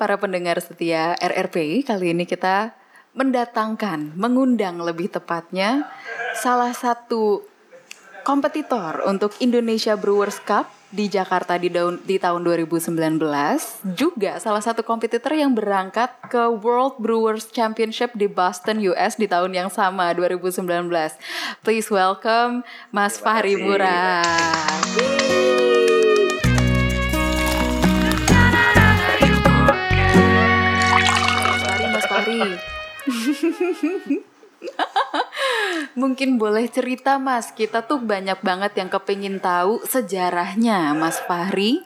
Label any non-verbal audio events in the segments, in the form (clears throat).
para pendengar setia RRP, kali ini kita mendatangkan, mengundang lebih tepatnya salah satu kompetitor untuk Indonesia Brewers Cup di Jakarta di, daun, di tahun 2019 juga salah satu kompetitor yang berangkat ke World Brewers Championship di Boston US di tahun yang sama 2019. Please welcome Mas Fahri Murad. (laughs) Mungkin boleh cerita Mas, kita tuh banyak banget yang kepingin tahu sejarahnya Mas Fahri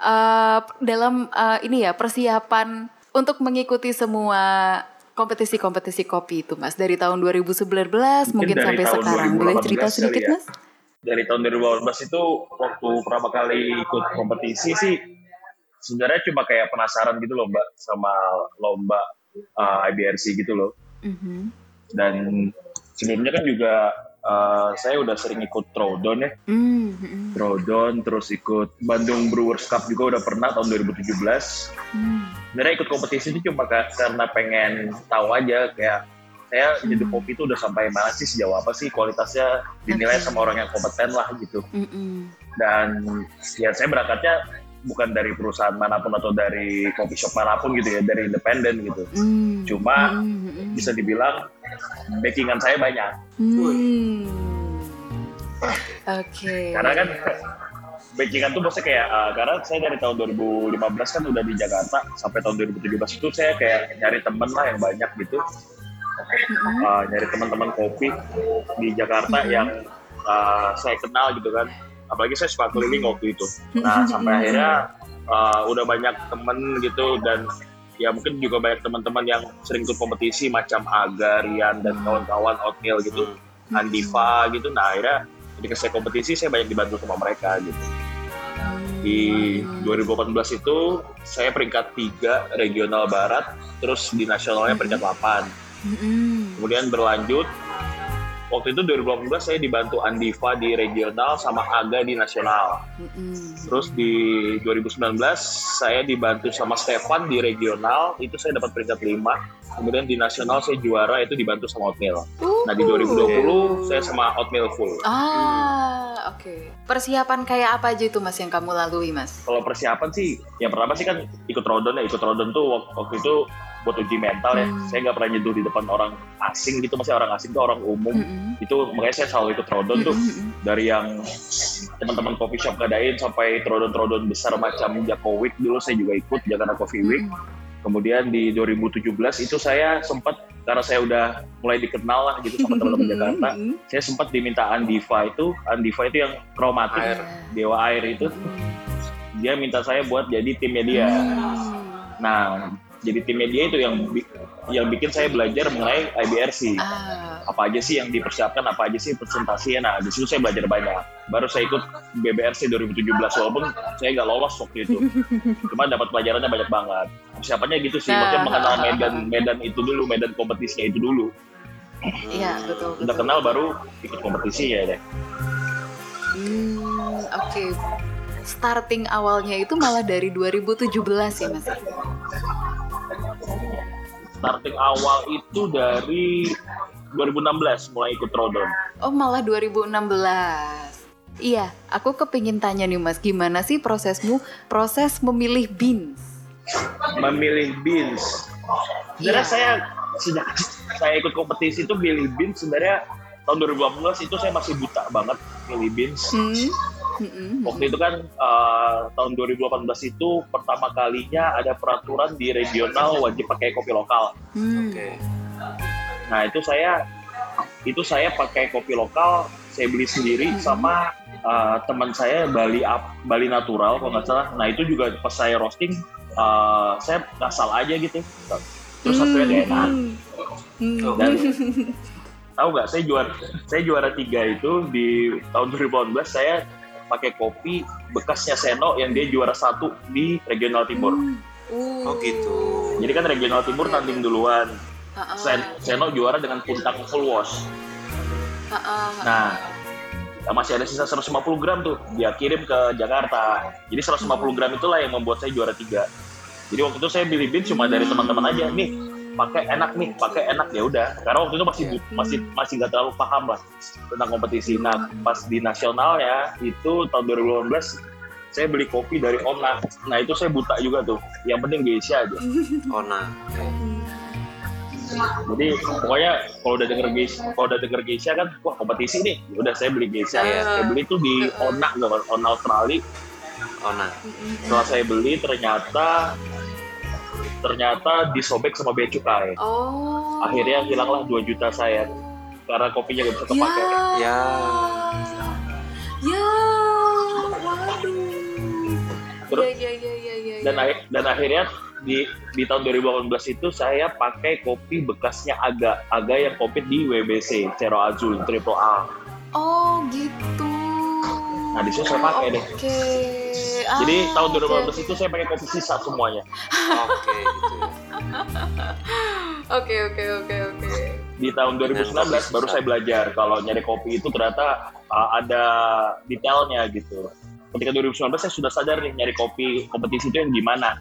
uh, dalam uh, ini ya persiapan untuk mengikuti semua kompetisi-kompetisi kopi itu Mas dari tahun 2019 mungkin, mungkin sampai sekarang boleh cerita sedikit ya. Mas? Dari tahun 2018 itu waktu pertama kali ikut kompetisi sih sebenarnya cuma kayak penasaran gitu loh Mbak sama lomba uh, IBRC gitu loh. Mm -hmm. Dan sebelumnya kan juga uh, saya udah sering ikut Throwdown ya. Mm-hmm. Throwdown terus ikut Bandung Brewers Cup juga udah pernah tahun 2017. Mm. Sebenarnya ikut kompetisi itu cuma karena pengen tahu aja kayak saya mm. jadi kopi itu udah sampai mana sih sejauh apa sih kualitasnya dinilai okay. sama orang yang kompeten lah gitu. Mm-hmm. Dan ya saya berangkatnya bukan dari perusahaan mana pun atau dari coffee shop mana pun gitu ya dari independen gitu mm. cuma mm. bisa dibilang backingan saya banyak mm. oke okay. karena kan backingan tuh maksudnya kayak uh, karena saya dari tahun 2015 kan udah di Jakarta sampai tahun 2017 itu saya kayak nyari temen lah yang banyak gitu uh, nyari teman-teman kopi di Jakarta mm yang uh, saya kenal gitu kan apalagi saya suka keliling waktu itu. Nah sampai akhirnya uh, udah banyak temen gitu dan ya mungkin juga banyak teman-teman yang sering ikut kompetisi macam Agarian dan kawan-kawan Oatmeal gitu Andiva gitu. Nah akhirnya ketika saya kompetisi saya banyak dibantu sama mereka gitu. Di 2018 itu saya peringkat 3 regional barat terus di nasionalnya peringkat 8 kemudian berlanjut waktu itu 2018 saya dibantu Andiva di regional sama Aga di nasional. Mm-hmm. Terus di 2019 saya dibantu sama Stefan di regional, itu saya dapat peringkat 5. Kemudian di nasional saya juara itu dibantu sama Oatmeal. Nah di 2020 saya sama Oatmeal full. Ah, oke. Okay. Persiapan kayak apa aja itu Mas yang kamu lalui Mas? Kalau persiapan sih, yang pertama sih kan ikut rodon ya, ikut rodon tuh waktu itu buat uji mental ya. Hmm. Saya nggak pernah nyeduh di depan orang asing gitu, masih orang asing tuh orang umum. Hmm. Itu makanya saya selalu ikut trodon tuh hmm. dari yang teman-teman coffee shop ngadain sampai trodon-trodon besar macam Jako Week dulu saya juga ikut Jakarta Coffee Week. Hmm. Kemudian di 2017 itu saya sempat karena saya udah mulai dikenal lah gitu sama teman-teman Jakarta, saya sempat diminta Andiva itu, Andiva itu yang kromatik, air. dewa air itu, dia minta saya buat jadi timnya dia. Nah, jadi tim media itu yang yang bikin saya belajar mengenai IBRC. Ah. Apa aja sih yang dipersiapkan, apa aja sih presentasinya. Nah, di situ saya belajar banyak. Baru saya ikut BBRC 2017 walaupun saya nggak lolos waktu itu. (laughs) Cuma dapat pelajarannya banyak banget. Persiapannya gitu sih, maksudnya mengenal medan medan itu dulu, medan kompetisinya itu dulu. Iya, betul, betul. Udah kenal baru ikut kompetisi ya deh. Hmm, oke. Okay. Starting awalnya itu malah dari 2017 ya Mas? Starting awal itu dari 2016 mulai ikut Rodon. Oh malah 2016. Iya, aku kepingin tanya nih Mas, gimana sih prosesmu proses memilih beans? Memilih beans. Sebenarnya iya. saya sejak saya ikut kompetisi itu milih beans sebenarnya tahun 2018 itu saya masih buta banget milih beans. Hmm. Mm-hmm. Waktu itu kan uh, tahun 2018 itu pertama kalinya ada peraturan di regional wajib pakai kopi lokal. Mm. Oke. Okay. Nah itu saya itu saya pakai kopi lokal, saya beli sendiri mm-hmm. sama uh, teman saya Bali Up, Bali Natural kalau nggak salah. Nah itu juga pas saya roasting, uh, saya ngasal aja gitu. Terus hasilnya mm-hmm. enak. Mm-hmm. Dan (laughs) tahu nggak saya juara saya juara tiga itu di tahun 2018 saya pakai kopi bekasnya Seno yang dia juara satu di regional timur. Hmm. Oh gitu. Jadi kan regional timur tanding duluan. Uh-uh. Sen Seno juara dengan puntang full wash. Uh-uh. Nah, masih ada sisa 150 gram tuh dia kirim ke Jakarta. Jadi 150 gram itulah yang membuat saya juara tiga. Jadi waktu itu saya beli bean cuma dari teman-teman aja nih pakai enak nih pakai enak ya udah. Karena waktu itu masih masih masih nggak terlalu paham lah tentang kompetisi. Nah pas di nasional ya itu tahun 2018 saya beli kopi dari Ona. Nah itu saya buta juga tuh. Yang penting Geisha aja. (laughs) Ona jadi pokoknya kalau udah denger Geisha kalau udah denger Geisha kan wah kompetisi nih. Ya udah saya beli Geisha. Iya. saya beli tuh di Ona nggak Ona Australia. Ona. Setelah saya beli ternyata ternyata disobek sama bea cukai Oh. akhirnya hilanglah 2 juta saya karena kopinya gak bisa Ya. kepake Ya. Ya. Waduh. Terus- ya, ya, ya, ya, ya, dan ya. dan akhirnya di di tahun 2018 itu saya pakai kopi bekasnya Aga Aga yang kompet di WBC Cero Azul Triple A Oh, gitu. Nah di situ saya pakai deh Oke. jadi Ah, tahun oke, 2018 oke. itu saya pakai kopi sisa semuanya Oke gitu ya. Oke, oke, oke, oke. di tahun 2019 baru saya belajar kalau nyari kopi itu ternyata uh, ada detailnya gitu ketika 2019 saya sudah sadar nih nyari kopi kompetisi itu yang gimana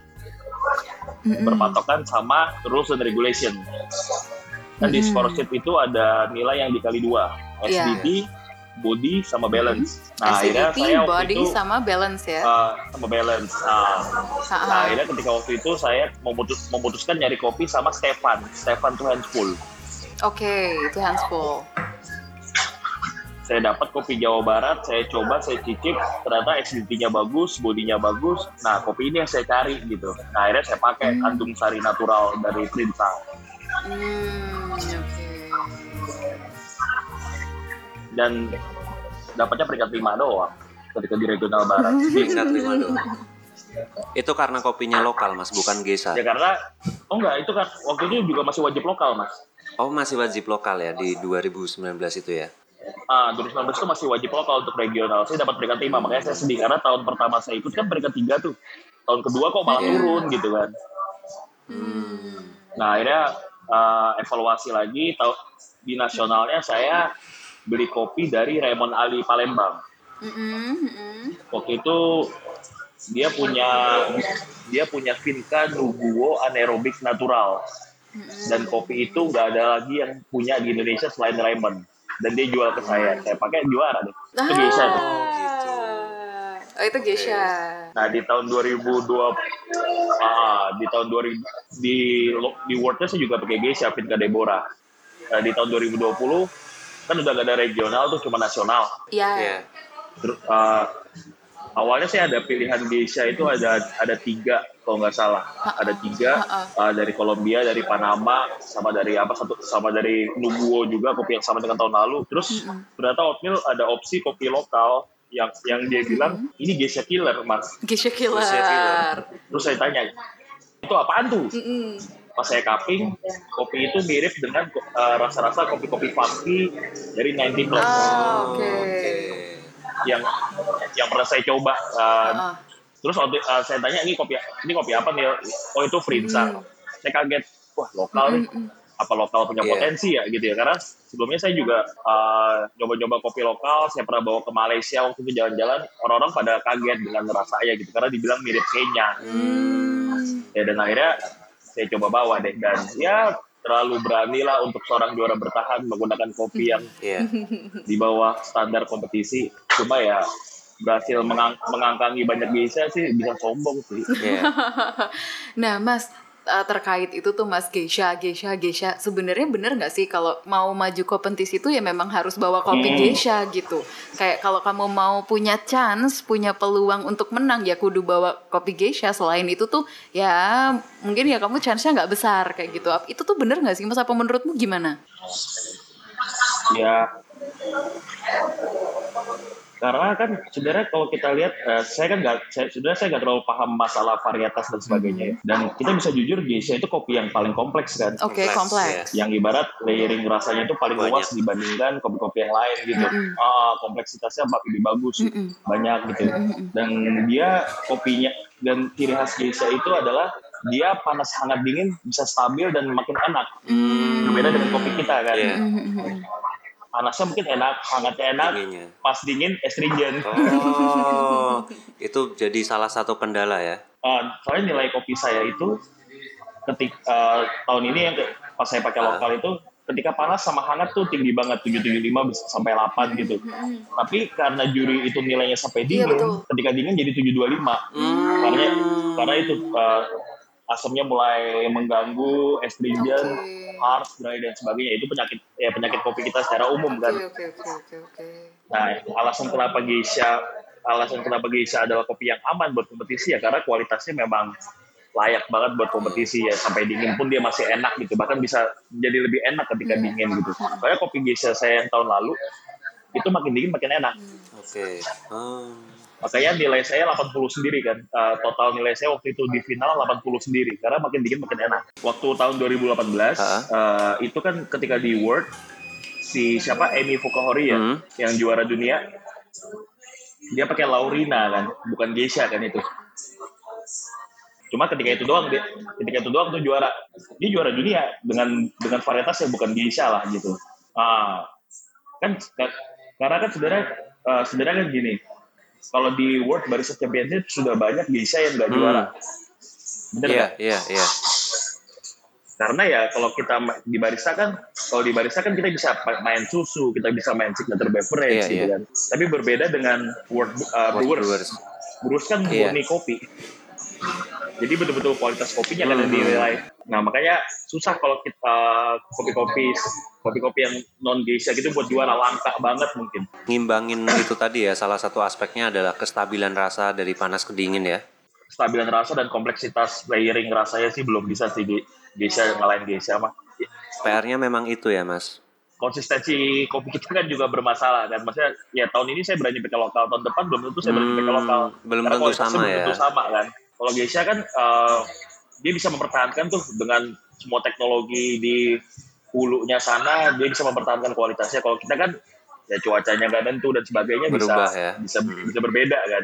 berpatokan sama rules and regulation. Kan di Mm-mm. scholarship itu ada nilai yang dikali dua, Iya. SDT, body, sama balance. Nah, akhirnya saya waktu body, itu sama balance ya. uh, sama balance. Nah, Ha-ha. nah, akhirnya ketika waktu itu saya memutus, memutuskan nyari kopi sama Stefan. Stefan tuh handful. Oke, itu handsful. Saya dapat kopi Jawa Barat, saya coba, saya cicip, ternyata SDT-nya bagus, bodinya bagus. Nah, kopi ini yang saya cari gitu. Nah, akhirnya saya pakai Hmm. kandung sari natural dari Prinsa. Hmm, oke. Dan dapatnya peringkat lima doang ketika di regional barat. (laughs) Peringkat lima doang. (laughs) Itu karena kopinya lokal mas, bukan Gesa. ya karena oh enggak itu kan waktu itu juga masih wajib lokal mas. Oh masih wajib lokal ya di 2019 itu ya? Ah 2019 itu masih wajib lokal untuk regional. Saya dapat peringkat lima makanya saya sedih karena tahun pertama saya ikut kan peringkat tiga tuh. Tahun kedua kok malah Iya. turun gitu kan. Hmm. Nah akhirnya ah, evaluasi lagi tahu di nasionalnya saya beli kopi dari Raymond Ali Palembang. Waktu itu dia punya dia punya Vinca Nubuo anaerobik natural. Dan kopi itu nggak ada lagi yang punya di Indonesia selain Raymond. Dan dia jual ke saya. Saya pakai juara deh. Itu Geisha tuh. Oh, gitu. Oh, itu Geisha. nah di tahun 2020 ah, di tahun 2000 di di Worldnya saya juga pakai Geisha Vinca Deborah. Nah, di tahun 2020 kan udah gak ada regional tuh cuma nasional Iya. Iya. Ter- uh, awalnya saya ada pilihan Geisha itu ada ada tiga kalau nggak salah ada tiga uh, dari Kolombia dari Panama sama dari apa satu sama dari Nubuo juga kopi yang sama dengan tahun lalu terus ternyata oatmeal ada opsi kopi lokal yang yang dia bilang ini Geisha killer mas Geisha Geisha Killer. Killer. terus saya tanya itu apaan tuh Mm-mm. Pas saya cupping kopi itu mirip dengan uh, rasa-rasa kopi-kopi funky dari 90 plus Ah, oke. yang yang pernah saya coba uh, Ah, Terus waktu uh, saya tanya ini kopi ini kopi apa nih? Oh itu Prinsa. Hmm. Saya kaget. Wah lokal nih. Apa lokal punya Iya. potensi ya gitu ya? Karena sebelumnya saya juga uh, nyoba-nyoba kopi lokal. Saya pernah bawa ke Malaysia waktu itu jalan-jalan. Orang-orang pada kaget dengan rasanya gitu karena dibilang mirip Kenya. Hmm. Ya dan akhirnya saya coba bawa deh dan ya terlalu berani lah untuk seorang juara bertahan menggunakan kopi yang Iya. (laughs) di bawah standar kompetisi. Cuma ya berhasil mengang- mengangkangi banyak bisa sih bisa sombong sih. Iya. (laughs) Nah, Mas, uh, terkait itu tuh Mas Geisha, Geisha, Geisha, sebenarnya bener nggak sih kalau mau maju kompetisi itu ya memang harus bawa kopi Hmm. Geisha gitu. Kayak kalau kamu mau punya chance, punya peluang untuk menang ya kudu bawa kopi Geisha. Selain itu tuh ya mungkin ya kamu chance-nya nggak besar kayak gitu. Itu tuh bener nggak sih Mas? Apa menurutmu gimana? ya karena kan sebenarnya kalau kita lihat eh, saya kan nggak saya sebenarnya saya nggak terlalu paham masalah varietas dan sebagainya ya. dan kita bisa jujur Geisha itu kopi yang paling kompleks kan Oke, Kompleks, kompleks. yang ibarat layering rasanya itu paling Banyak. luas dibandingkan kopi-kopi yang lain gitu Mm-mm. Ah, kompleksitasnya lebih bagus Mm-mm. banyak gitu Mm-mm. dan dia kopinya dan ciri khas Geisha itu adalah dia panas hangat dingin bisa stabil dan makin enak Hmm. berbeda dengan kopi kita kan Iya. Panasnya mungkin enak, hangatnya enak, Dinginnya. pas dingin astringent. Oh, itu jadi salah satu kendala ya. Eh, soalnya nilai kopi saya itu ketika tahun ini yang pas saya pakai lokal itu ketika panas sama hangat tuh tinggi banget 775 bisa sampai 8 gitu. Tapi karena juri itu nilainya sampai Iya, dingin, betul. ketika dingin jadi 725. Hmm. Karena karena itu eh, asamnya mulai mengganggu, astringent, Oke. harsh, dry dan sebagainya. Itu penyakit ya penyakit kopi kita secara umum kan. Oke, oke, oke, oke, oke. Nah, alasan kenapa Geisha alasan kenapa Geisha adalah kopi yang aman buat kompetisi ya karena kualitasnya memang layak banget buat kompetisi ya sampai dingin pun dia masih enak gitu bahkan bisa menjadi lebih enak ketika dingin gitu. Soalnya kopi Geisha saya yang tahun lalu itu makin dingin makin enak. Oke. Oh. Makanya nilai saya 80 sendiri kan. Eh, total nilai saya waktu itu di final 80 sendiri karena makin dingin makin enak. Waktu tahun 2018 Ha? eh, itu kan ketika di World si siapa Emi Fukuhori ya Hmm. yang juara dunia dia pakai Laurina kan, bukan Geisha kan itu. Cuma ketika itu doang dia, ketika itu doang tuh juara. Dia juara dunia dengan dengan varietas yang bukan Geisha lah gitu. Ah, kan ka- karena kan sebenarnya eh, sebenarnya kan gini. Kalau di World Barista Championship sudah banyak Geisha yang nggak Hmm. juara. Bener Iya, iya, iya. Karena ya kalau kita di barista kan, kalau di barista kan kita bisa main susu, kita bisa main signature beverage Iya, gitu iya. kan. Tapi berbeda dengan World uh, World Brewers. Brewers. Brewers kan Iya. murni kopi. Jadi betul-betul kualitas kopinya kan yang dinilai. Nah makanya susah kalau kita kopi-kopi kopi-kopi yang non geisha gitu buat juara langka banget mungkin. Ngimbangin itu tadi ya, salah satu aspeknya adalah kestabilan rasa dari panas ke dingin ya. Stabilan rasa dan kompleksitas layering rasanya sih belum bisa sih di geisha ngalahin geisha mah. PR-nya memang itu ya, Mas. konsistensi kopi kita kan juga bermasalah kan maksudnya ya tahun ini saya berani pakai lokal tahun depan belum tentu saya berani pakai Hmm, lokal belum Karena tentu sama belum ya. tentu sama kan kalau Geisha kan eh, dia bisa mempertahankan tuh dengan semua teknologi di hulunya sana dia bisa mempertahankan kualitasnya kalau kita kan ya cuacanya nggak tentu dan sebagainya Berubah bisa ya. bisa Hmm. bisa berbeda kan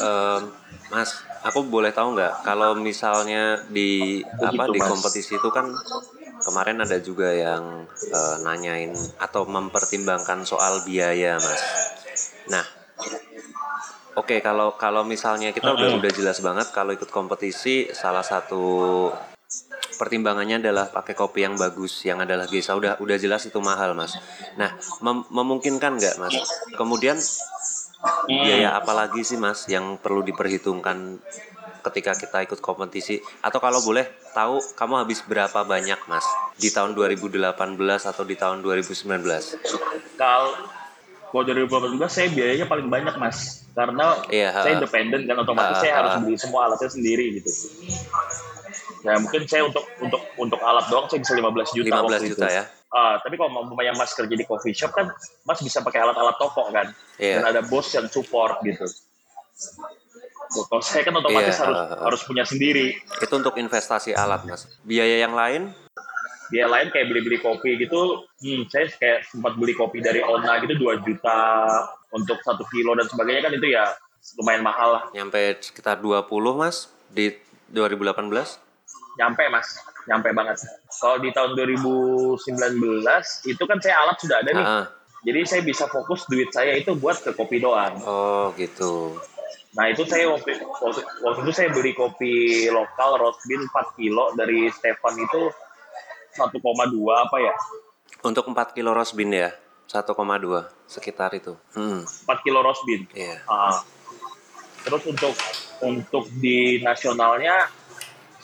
Em, mas, aku boleh tahu nggak kalau misalnya di apa Begitu, di Mas. kompetisi itu kan kemarin ada juga yang eh, nanyain atau mempertimbangkan soal biaya, Mas. Nah, oke kalau kalau misalnya kita udah Mm-mm. udah jelas banget kalau ikut kompetisi salah satu pertimbangannya adalah pakai kopi yang bagus yang adalah Gesa udah udah jelas itu mahal mas. Nah mem- memungkinkan nggak mas? Kemudian Hmm. biaya apa lagi sih mas yang perlu diperhitungkan ketika kita ikut kompetisi atau kalau boleh tahu kamu habis berapa banyak mas di tahun 2018 atau di tahun 2019 kalau kalau 2018 saya biayanya paling banyak mas. Karena Iya, saya independen kan otomatis Ha, saya ha. harus beli semua alatnya sendiri gitu. Ya mungkin saya untuk untuk untuk alat doang saya bisa 15 juta 15 waktu juta itu. ya. Ah, tapi kalau umpamanya mas kerja di coffee shop kan mas bisa pakai alat-alat toko kan. Iya. dan ada bos yang support gitu. Kalau saya kan otomatis Iya, harus ha, ha. harus punya sendiri. Itu untuk investasi alat mas. Biaya yang lain dia lain kayak beli-beli kopi gitu hmm, saya kayak sempat beli kopi dari Ona gitu 2 juta untuk satu kilo dan sebagainya kan itu ya lumayan mahal lah. Nyampe sekitar 20 mas di 2018 nyampe mas. Nyampe banget. Kalau di tahun 2019 itu kan saya alat sudah ada nih. Ah, jadi saya bisa fokus duit saya itu buat ke kopi doang. Oh gitu. Nah itu saya waktu, waktu, waktu itu saya beli kopi lokal roast bean 4 kilo dari Stefan itu 1,2 apa ya? Untuk 4 kilo roast bean ya 1,2 sekitar itu. Hmm, 4 kilo roast bean iya. Ah. terus untuk untuk di nasionalnya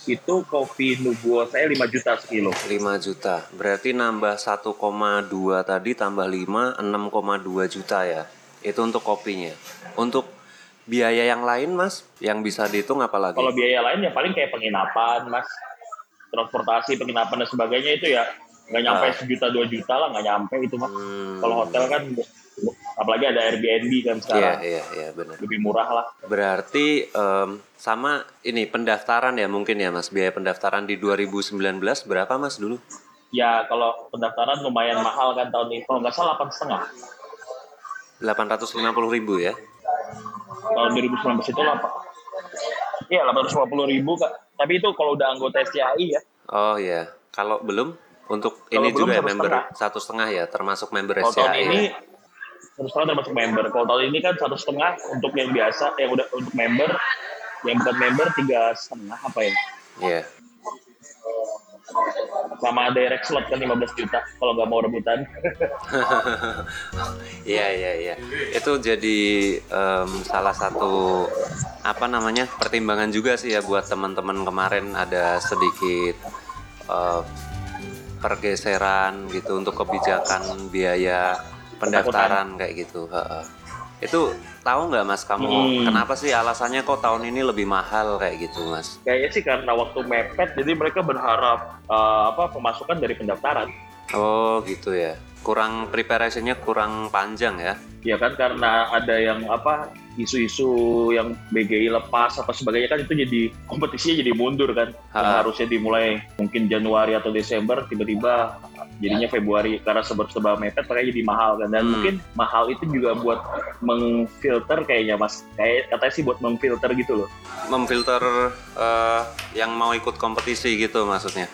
itu kopi Nubuo saya 5 juta sekilo. 5 juta. Berarti nambah 1,2 tadi tambah 5 6,2 juta ya. Itu untuk kopinya. Untuk biaya yang lain mas yang bisa dihitung apa lagi? Kalau biaya lain ya paling kayak penginapan mas transportasi penginapan dan sebagainya itu ya nggak nyampe Ah. sejuta dua juta lah nggak nyampe itu mas. Hmm, kalau hotel kan apalagi ada Airbnb kan iya sekarang. iya iya benar. Lebih murah lah. Berarti em, sama ini pendaftaran ya mungkin ya Mas. Biaya pendaftaran di 2019 berapa Mas dulu? ya kalau pendaftaran lumayan mahal kan tahun ini. Kalau nggak salah delapan setengah. 850 ribu ya. tahun 2019 itu lah pak. Iya 850 ribu kak tapi itu kalau udah anggota SCAI ya Oh ya. Kalau belum Untuk Kalau ini belum juga ya satu member setengah. satu setengah ya, termasuk member Kalau tahun SCAE. ini ya? satu setengah termasuk member. Kalau tahun ini kan satu setengah untuk yang biasa, yang udah untuk member, yang bukan member tiga setengah apa ya? Iya. Sama direct slot kan 15 juta kalau nggak mau rebutan. (laughs) Iya iya iya. Itu jadi em, salah satu apa namanya pertimbangan juga sih ya buat teman-teman kemarin ada sedikit eh, pergeseran gitu untuk kebijakan biaya pendaftaran kayak gitu. Itu tahu nggak mas kamu Hmm. kenapa sih alasannya kok tahun ini lebih mahal kayak gitu mas? Kayaknya sih karena waktu mepet, jadi mereka berharap eh, apa pemasukan dari pendaftaran. Oh gitu ya. Kurang preparationnya kurang panjang ya? Ya kan karena ada yang apa isu-isu yang BGI lepas apa sebagainya kan itu jadi kompetisinya jadi mundur kan. Yang Ha. harusnya dimulai mungkin Januari atau Desember tiba-tiba jadinya Februari karena sebab-sebab mepet makanya jadi mahal kan dan Hmm. mungkin mahal itu juga buat mengfilter kayaknya mas kayak katanya sih buat mengfilter gitu loh Memfilter eh, yang mau ikut kompetisi gitu maksudnya?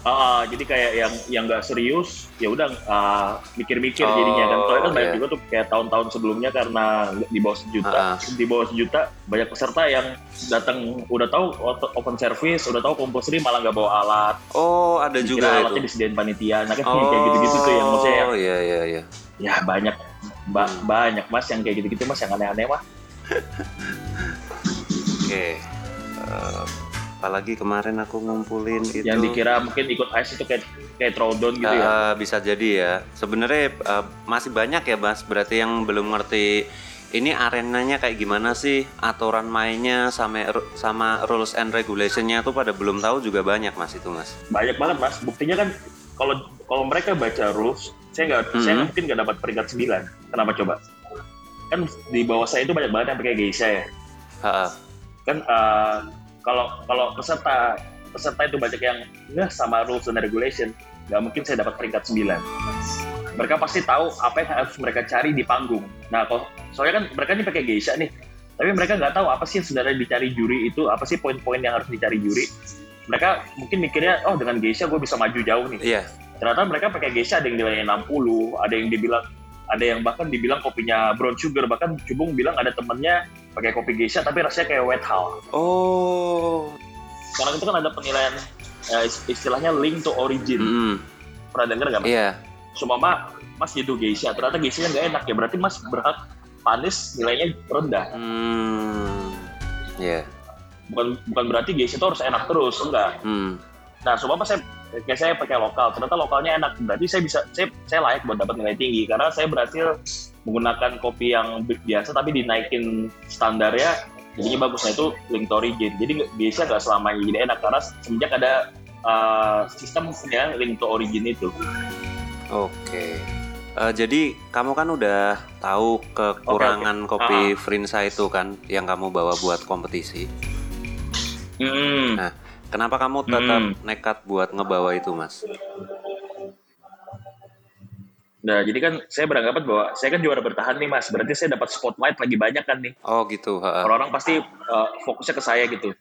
Ah, jadi kayak yang yang nggak serius ya udah ah, mikir-mikir Oh, jadinya kan soalnya kan banyak iya. juga tuh kayak tahun-tahun sebelumnya karena di bawah sejuta Ah, ah. di bawah sejuta banyak peserta yang datang udah tahu open service udah tahu compulsory malah nggak bawa alat Oh ada dikira juga alatnya itu. disediain panitia nah kan kayak gitu-gitu tuh yang maksudnya yang, Oh iya iya iya. ya banyak ba- Hmm. banyak mas yang kayak gitu-gitu mas yang aneh-aneh mah (laughs) Oke. Eh, apalagi kemarin aku ngumpulin itu. yang dikira mungkin ikut ice itu kayak kayak throwdown gitu ya Eh, bisa jadi ya. Sebenarnya eh, masih banyak ya, Mas. Berarti yang belum ngerti ini arenanya kayak gimana sih, aturan mainnya sama sama rules and regulationnya tuh pada belum tahu juga banyak, Mas itu, Mas. banyak banget mas buktinya kan kalau kalau mereka baca rules saya nggak saya Mhm. mungkin nggak dapat peringkat 9 kenapa coba kan di bawah saya itu banyak banget yang pakai geisha ya Ha-ha. kan eh, kalau kalau peserta peserta itu banyak yang nggak sama rules and regulation nggak mungkin saya dapat peringkat 9 mereka pasti tahu apa yang harus mereka cari di panggung. Nah kalau soalnya kan mereka ini pakai geisha nih tapi mereka nggak tahu apa sih yang sebenarnya dicari juri itu apa sih poin-poin yang harus dicari juri. Mereka mungkin mikirnya oh dengan geisha gue bisa maju jauh nih. Iya. ternyata mereka pakai geisha ada yang nilainya 60 ada yang dibilang ada yang bahkan dibilang kopinya brown sugar bahkan Cubung bilang ada temennya pakai kopi geisha tapi rasanya kayak wet hal Oh. sekarang itu kan ada penilaian eh, istilahnya link to origin Mm-mm. pernah denger nggak mas? Iya. Sumama mas gitu geisha ternyata geishanya nggak enak ya berarti mas berhak panis nilainya rendah Hmm. Iya. bukan bukan berarti geisha itu harus enak terus enggak Hmm. nah Sumama saya kayak saya pakai lokal ternyata lokalnya enak berarti saya bisa saya saya layak buat dapat nilai tinggi karena saya berhasil menggunakan kopi yang bi- biasa tapi dinaikin standarnya jadinya bagus nah itu link origin jadi geisha nggak selamanya jadi enak karena semenjak ada uh, sistem ya link to origin itu Oke. Eh, jadi kamu kan udah tahu kekurangan kopi Frinsa itu kan yang kamu bawa buat kompetisi. Hmm. Nah, kenapa kamu tetap Hmm. nekat buat ngebawa itu, Mas? Nah, jadi kan saya beranggapan bahwa saya kan juara bertahan nih, Mas. Berarti saya dapat spotlight lagi banyak kan nih. Oh gitu. Orang-orang pasti uh, fokusnya ke saya gitu.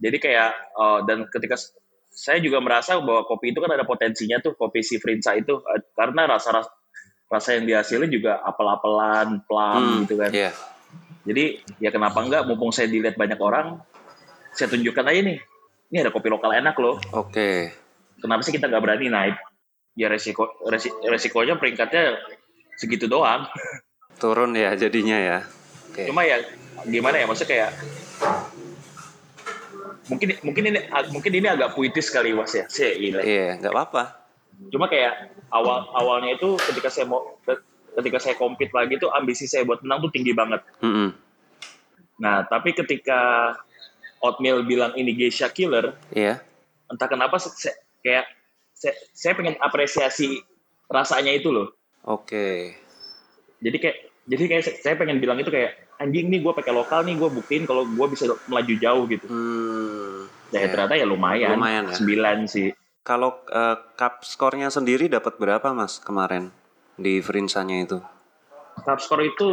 Jadi kayak uh, dan ketika saya juga merasa bahwa kopi itu kan ada potensinya tuh kopi si Frinsa itu uh, karena rasa rasa, yang dihasilin juga apel-apelan, plum Hmm, gitu kan. Iya. Jadi ya kenapa enggak mumpung saya dilihat banyak orang, saya tunjukkan aja nih. Ini ada kopi lokal enak loh. Oke. Kenapa sih kita nggak berani naik? Ya resiko resi- resikonya peringkatnya segitu doang. Turun ya jadinya ya. Oke. cuma ya gimana ya maksudnya kayak mungkin mungkin ini mungkin ini agak puitis kali was ya sih. Iya, nggak apa-apa. cuma kayak awal awalnya itu ketika saya mau ketika saya compete lagi tuh ambisi saya buat menang tuh tinggi banget Mm-mm. nah tapi ketika Oatmeal bilang ini geisha killer Iya. entah kenapa se- kayak saya, saya pengen apresiasi rasanya itu loh Oke. jadi kayak jadi kayak saya- saya pengen bilang itu kayak anjing nih gue pakai lokal nih gue buktiin kalau gue bisa melaju jauh gitu Hmm. Ya, Iya. ternyata ya lumayan. Lumayan ya. 9 sih. Kalau eh, cup skornya sendiri dapat berapa, Mas, kemarin di Frinsanya itu? Top score itu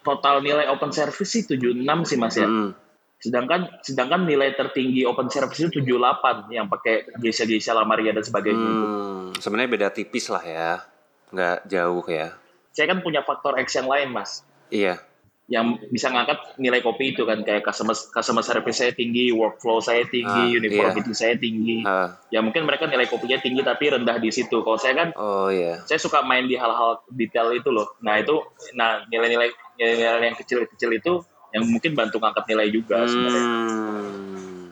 total nilai open service sih 76 sih Mas ya. Mm-mm. Sedangkan sedangkan nilai tertinggi open service itu 78 yang pakai Geisha-Geisha Lamaria dan sebagainya. Hmm, sebenarnya beda tipis lah ya. Nggak jauh ya. Saya kan punya faktor X yang lain, Mas. Iya. Yang bisa ngangkat nilai kopi itu kan kayak customer customer service saya tinggi, workflow saya tinggi, Ah, uniformity saya tinggi. Ah, Ya mungkin mereka nilai kopinya tinggi tapi rendah di situ. Kalau saya kan oh iya. saya suka main di hal-hal detail itu loh. Nah itu, nah nilai-nilai nilai yang kecil-kecil itu yang mungkin bantu ngangkat nilai juga sebenarnya. Hmm.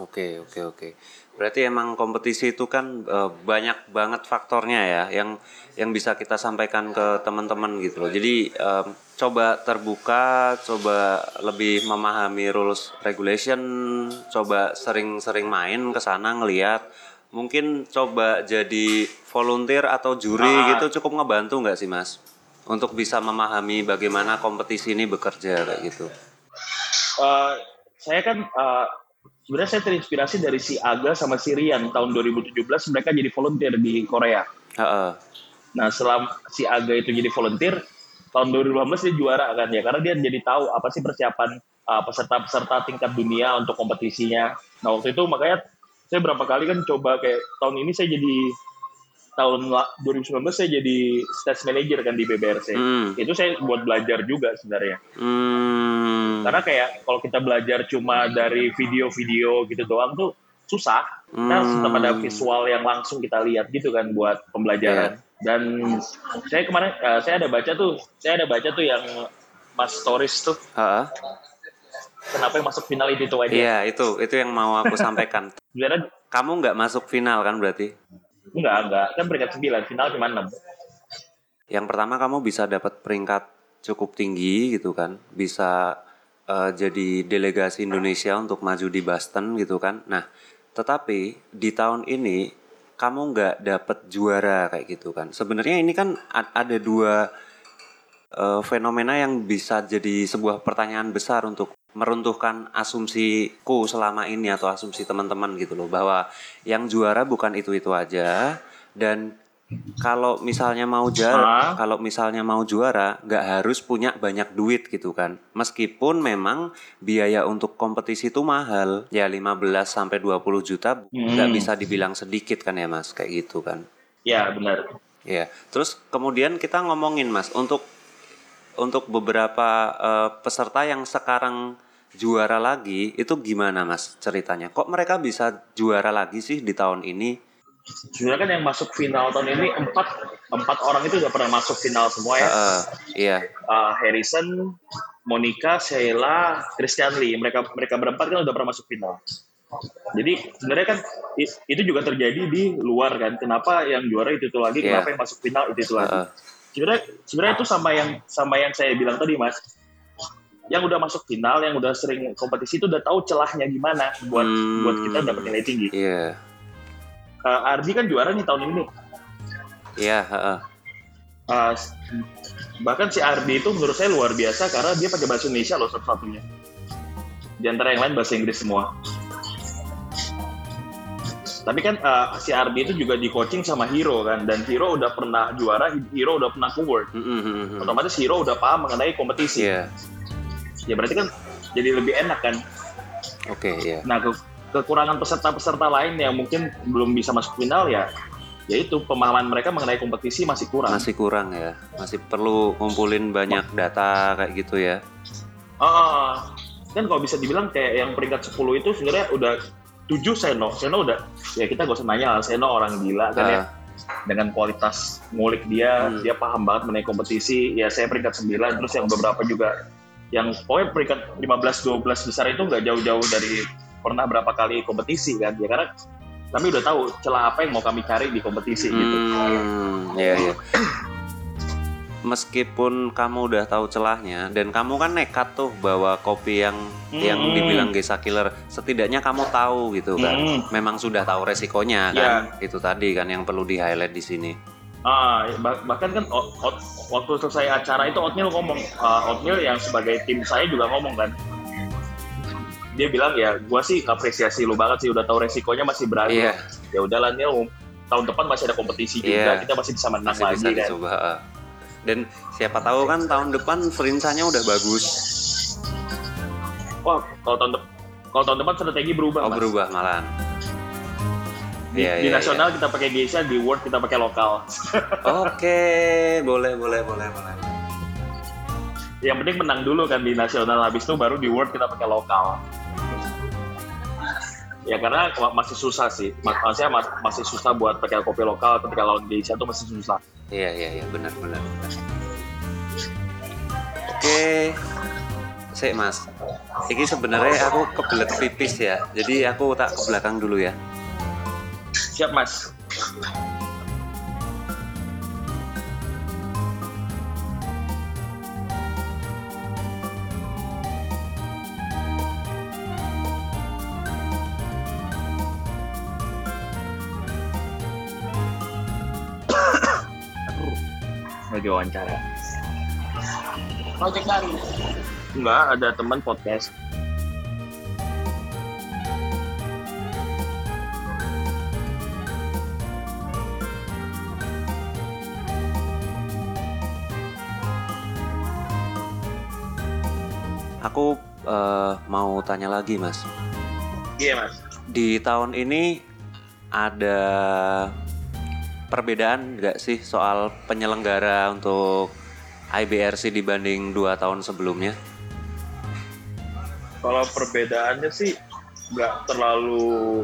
Oke, oke, oke. Berarti emang kompetisi itu kan eh, banyak banget faktornya ya yang yang bisa kita sampaikan ke teman-teman gitu loh. Jadi em, coba terbuka, coba lebih memahami rules regulation, coba sering-sering main ke sana ngeliat. Mungkin coba jadi volunteer atau juri Ah. gitu cukup ngebantu nggak sih Mas? Untuk bisa memahami bagaimana kompetisi ini bekerja kayak gitu. Eh, saya kan eh, sebenarnya saya terinspirasi dari si Aga sama si Rian tahun 2017 mereka jadi volunteer di Korea. Heeh. Nah selama si Aga itu jadi volunteer tahun 2018 dia juara kan ya karena dia jadi tahu apa sih persiapan uh, peserta-peserta tingkat dunia untuk kompetisinya. Nah waktu itu makanya saya berapa kali kan coba kayak tahun ini saya jadi tahun la- 2019 saya jadi stage manager kan di BBRC. Hmm. Itu saya buat belajar juga sebenarnya. Hmm. Karena kayak kalau kita belajar cuma dari video-video gitu doang tuh susah. Kita harus tetap ada visual yang langsung kita lihat gitu kan buat pembelajaran. Dan saya kemarin eh, saya ada baca tuh, saya ada baca tuh yang Mas Stories tuh Heeh. kenapa yang masuk final itu itu aja. Iya itu itu yang mau aku sampaikan. (laughs) Sebenarnya Kamu nggak masuk final kan berarti? Enggak enggak kan peringkat 9, final cuma 6. Yang pertama kamu bisa dapat peringkat cukup tinggi gitu kan, bisa eh, jadi delegasi Indonesia untuk maju di Boston gitu kan. Nah, tetapi di tahun ini kamu nggak dapat juara kayak gitu kan. Sebenarnya ini kan ada dua eh, fenomena yang bisa jadi sebuah pertanyaan besar untuk meruntuhkan asumsiku selama ini atau asumsi teman-teman gitu loh bahwa yang juara bukan itu-itu aja dan kalau misalnya mau juara, Ah. kalau misalnya mau juara nggak harus punya banyak duit gitu kan. Meskipun memang biaya untuk kompetisi itu mahal, ya 15 sampai 20 juta nggak Hmm. bisa dibilang sedikit kan ya Mas, kayak gitu kan. Ya, benar. Ya, terus kemudian kita ngomongin Mas untuk untuk beberapa eh, peserta yang sekarang juara lagi itu gimana Mas ceritanya? Kok mereka bisa juara lagi sih di tahun ini? Sebenarnya kan yang masuk final tahun ini empat empat orang itu udah pernah masuk final semua ya. Heeh, iya. Uh, Harrison, Monica, Sheila, Christian Lee. Mereka mereka berempat kan udah pernah masuk final. Jadi sebenarnya kan itu juga terjadi di luar kan. Kenapa yang juara itu itu lagi? Iya. Kenapa yang masuk final itu itu lagi? Heeh. Sebenarnya sebenarnya itu sama yang sama yang saya bilang tadi mas. Yang udah masuk final, yang udah sering kompetisi itu udah tahu celahnya gimana buat Hmm. buat kita dapat nilai tinggi. Iya. Uh, Ardi kan juara nih tahun ini. Iya, heeh. Uh, bahkan si Ardi itu menurut saya luar biasa karena dia pakai bahasa Indonesia loh satu-satunya. Di antara yang lain bahasa Inggris semua. Tapi kan uh, si Ardi itu juga di coaching sama Hero kan dan Hero udah pernah juara, Hero udah pernah ke World. Mm, mm, mm, mm. Otomatis Hero udah paham mengenai kompetisi. Iya. Ya berarti kan jadi lebih enak kan. Oke, iya. Nah ke- kekurangan peserta-peserta lain yang mungkin belum bisa masuk final ya, yaitu pemahaman mereka mengenai kompetisi masih kurang. Masih kurang ya. Masih perlu ngumpulin banyak data kayak gitu ya. Ah, kan kalau bisa dibilang kayak yang peringkat 10 itu sebenarnya udah 7 Seno. Seno udah ya kita gak usah nanya lah, Seno orang gila kan ya. Ah, Dengan kualitas ngulik dia, Hmm. dia paham banget mengenai kompetisi. Ya saya peringkat 9 terus yang beberapa juga yang pokoknya peringkat 15 12 besar itu nggak jauh-jauh dari pernah berapa kali kompetisi kan. Ya karena kami udah tahu celah apa yang mau kami cari di kompetisi gitu. Hmm, iya iya. Meskipun kamu udah tahu celahnya dan kamu kan nekat tuh bawa kopi yang yang Hmm. dibilang Gesa Killer, setidaknya kamu tahu gitu kan. Hmm. Memang sudah tahu resikonya Ya. kan. Itu tadi kan yang perlu di highlight di sini. Ah, bah- bahkan kan Ot- Ot- waktu selesai acara itu Otnil ngomong, uh, Otnil yang sebagai tim saya juga ngomong kan, dia bilang ya, gua sih apresiasi lu banget sih udah tahu resikonya masih berani. Iya. Ya udahlah Nil, tahun depan masih ada kompetisi juga, Iya. kita masih bisa menang Masih lagi bisa kan. dicoba. Dan siapa tahu kan tahun depan Frinsanya udah bagus. wah kalau tahun de- kalau tahun depan strategi berubah Oh Mas. berubah malahan. Di, Iya, di iya, nasional kita pakai geisha, di world kita pakai lokal. Oke, boleh boleh boleh boleh. Yang penting menang dulu kan di nasional, habis itu baru di world kita pakai lokal. Ya karena ma- masih susah sih, Mas- maksudnya mas- masih susah buat pakai kopi lokal ketika lawan geisha itu masih susah. Iya iya iya benar benar. benar. Oke. Sik Mas. Iki sebenarnya aku kebelet pipis ya. Jadi aku tak ke belakang dulu ya. Siap mas. Lagi wawancara. Project baru. Enggak, ada teman podcast. Aku eh, mau tanya lagi Mas. Iya mas. Di tahun ini ada perbedaan nggak sih soal penyelenggara untuk IBRC dibanding dua tahun sebelumnya? Kalau perbedaannya sih nggak terlalu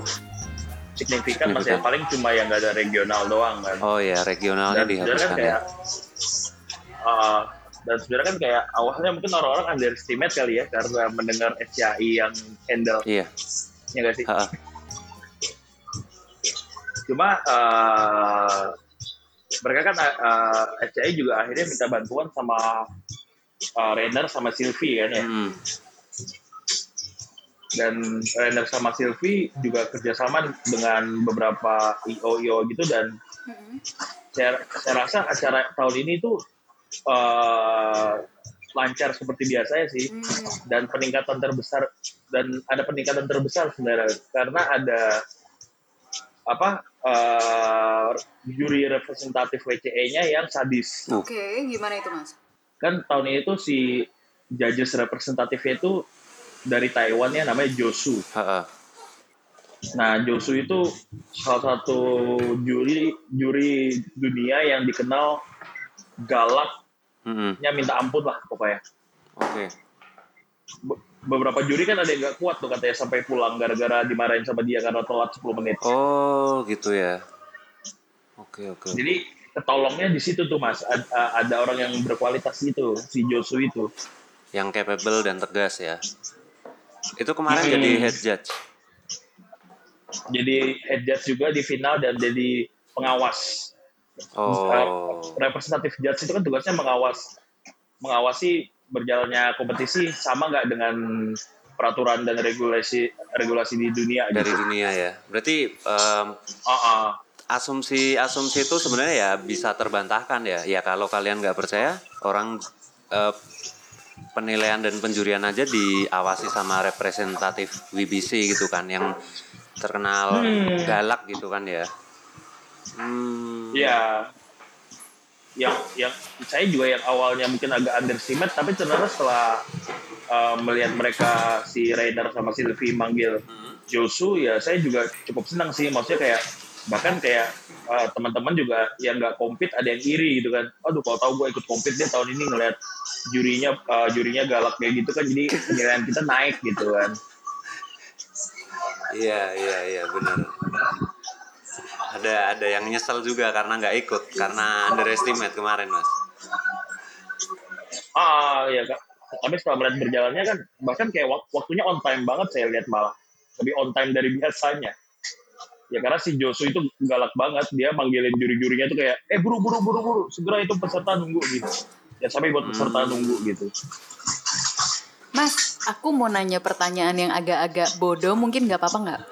signifikan mas ya. Paling cuma yang nggak ada regional doang kan. Oh ya regionalnya dan sebenarnya kan dihapuskan ya. kayak uh, dan sebenarnya kan kayak awalnya mungkin orang-orang underestimate kali ya karena mendengar SCI yang handle Iya. ya nggak sih ha-ha. Cuma uh, mereka kan uh, SCI juga akhirnya minta bantuan sama uh, Renner sama Sylvie kan ya. Hmm. dan Renner sama Sylvie juga kerjasama dengan beberapa IO IO gitu dan saya, saya rasa acara tahun ini tuh eh, lancar seperti biasa ya sih dan peningkatan terbesar dan ada peningkatan terbesar sebenarnya. Karena ada apa eh, juri representatif WCE-nya yang sadis Oke, gimana itu mas? kan tahun ini tuh si judges representatifnya itu dari Taiwan ya namanya Josu. Nah, Josu itu salah satu juri juri dunia yang dikenal galaknya minta ampun lah pokoknya. Oke. Be- beberapa juri kan ada yang nggak kuat tuh katanya sampai pulang gara-gara dimarahin sama dia karena telat 10 menit. Oh gitu ya. Oke oke. Jadi ketolongnya di situ tuh mas, ada, ada orang yang berkualitas gitu, si Josu itu. Yang capable dan tegas ya. Itu kemarin Hmm. jadi head judge. Jadi head judge juga di final dan jadi pengawas. Oh. representatif judge itu kan tugasnya mengawas mengawasi berjalannya kompetisi sama nggak dengan peraturan dan regulasi regulasi di dunia Dari gitu. dunia ya. Berarti em, Ah, ah. asumsi asumsi itu sebenarnya ya bisa terbantahkan ya. Ya kalau kalian nggak percaya, orang eh, penilaian dan penjurian aja diawasi sama representatif WBC gitu kan, yang terkenal Hmm. galak gitu kan ya. Hmm. Ya, yang yang saya juga yang awalnya mungkin agak underestimate, tapi ternyata setelah uh, melihat mereka si Rainer sama Sylvie manggil Josu, ya saya juga cukup senang sih. Maksudnya kayak bahkan kayak uh, teman-teman juga yang nggak compete ada yang iri gitu kan. Aduh, kalau tahu gue ikut compete dia tahun ini ngeliat jurinya uh, jurinya galak kayak gitu kan, jadi penilaian kita naik gitu kan. Iya iya iya benar. Ada ada yang nyesel juga karena nggak ikut karena underestimate kemarin mas. Ah, ya kak. Tapi setelah melihat berjalannya kan, bahkan kayak wak- waktunya on time banget saya lihat malah. Lebih on time dari biasanya. Ya karena si Josu itu galak banget. Dia manggilin juri-jurinya tuh kayak, eh buru, buru, buru, buru. Segera itu peserta nunggu gitu. Ya sampai buat peserta Hmm. nunggu gitu. Mas, aku mau nanya pertanyaan yang agak-agak bodoh, mungkin nggak apa-apa nggak?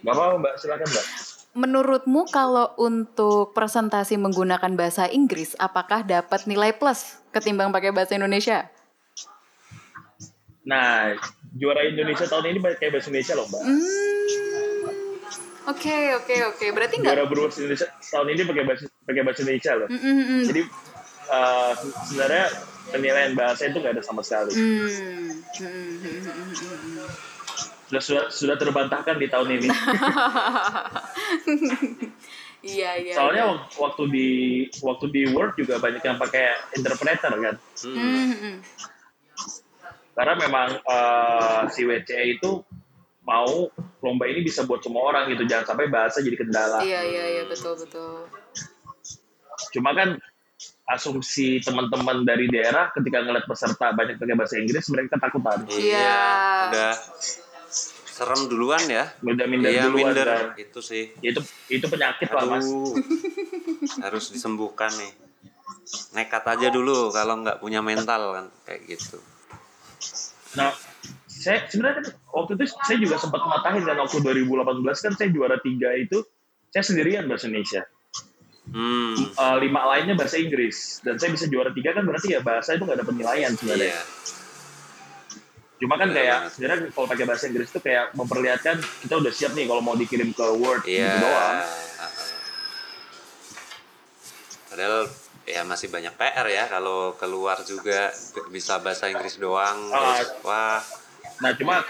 Gak apa-apa mbak, silakan mbak. Menurutmu kalau untuk presentasi menggunakan bahasa Inggris, apakah dapat nilai plus ketimbang pakai bahasa Indonesia? Nah, juara Indonesia tahun ini pakai bahasa Indonesia loh mbak. Hmm, Oke, oke, oke. Berarti nggak? Juara Brewers Indonesia tahun ini pakai bahasa pakai bahasa Indonesia loh. Mm, mm, mm. Jadi uh, sebenarnya penilaian bahasa itu nggak ada sama sekali. Hmm. Hmm, Sudah, sudah sudah terbantahkan di tahun ini. (laughs) Iya iya. Soalnya iya. wak- waktu di waktu di Word juga banyak yang pakai interpreter kan. Hmm. Hmm, hmm. Karena memang eh, si WCE itu mau lomba ini bisa buat semua orang gitu, jangan sampai bahasa jadi kendala. Iya iya iya betul betul. Cuma kan asumsi teman-teman dari daerah ketika ngeliat peserta banyak pakai bahasa Inggris mereka ketakutan. Iya, Iya. udah serem duluan ya. Udah minder Iya, duluan minder. kan. Itu sih. Itu itu penyakit lah mas. Aduh, harus disembuhkan nih. Nekat aja dulu kalau nggak punya mental kan kayak gitu. Nah, saya sebenarnya kan waktu itu saya juga sempat matahin kan waktu 2018 kan saya juara tiga itu saya sendirian bahasa Indonesia. Hmm, Eh, lima lainnya bahasa Inggris dan saya bisa juara tiga kan berarti ya bahasa itu nggak ada penilaian sebenarnya. iya. Cuma kan Benar kayak sebenarnya kalau pakai bahasa Inggris itu kayak memperlihatkan kita udah siap nih kalau mau dikirim ke Word Iya. gitu doang. Padahal ya masih banyak PR ya kalau keluar juga bisa bahasa Inggris doang. Terus, wah, Nah cuma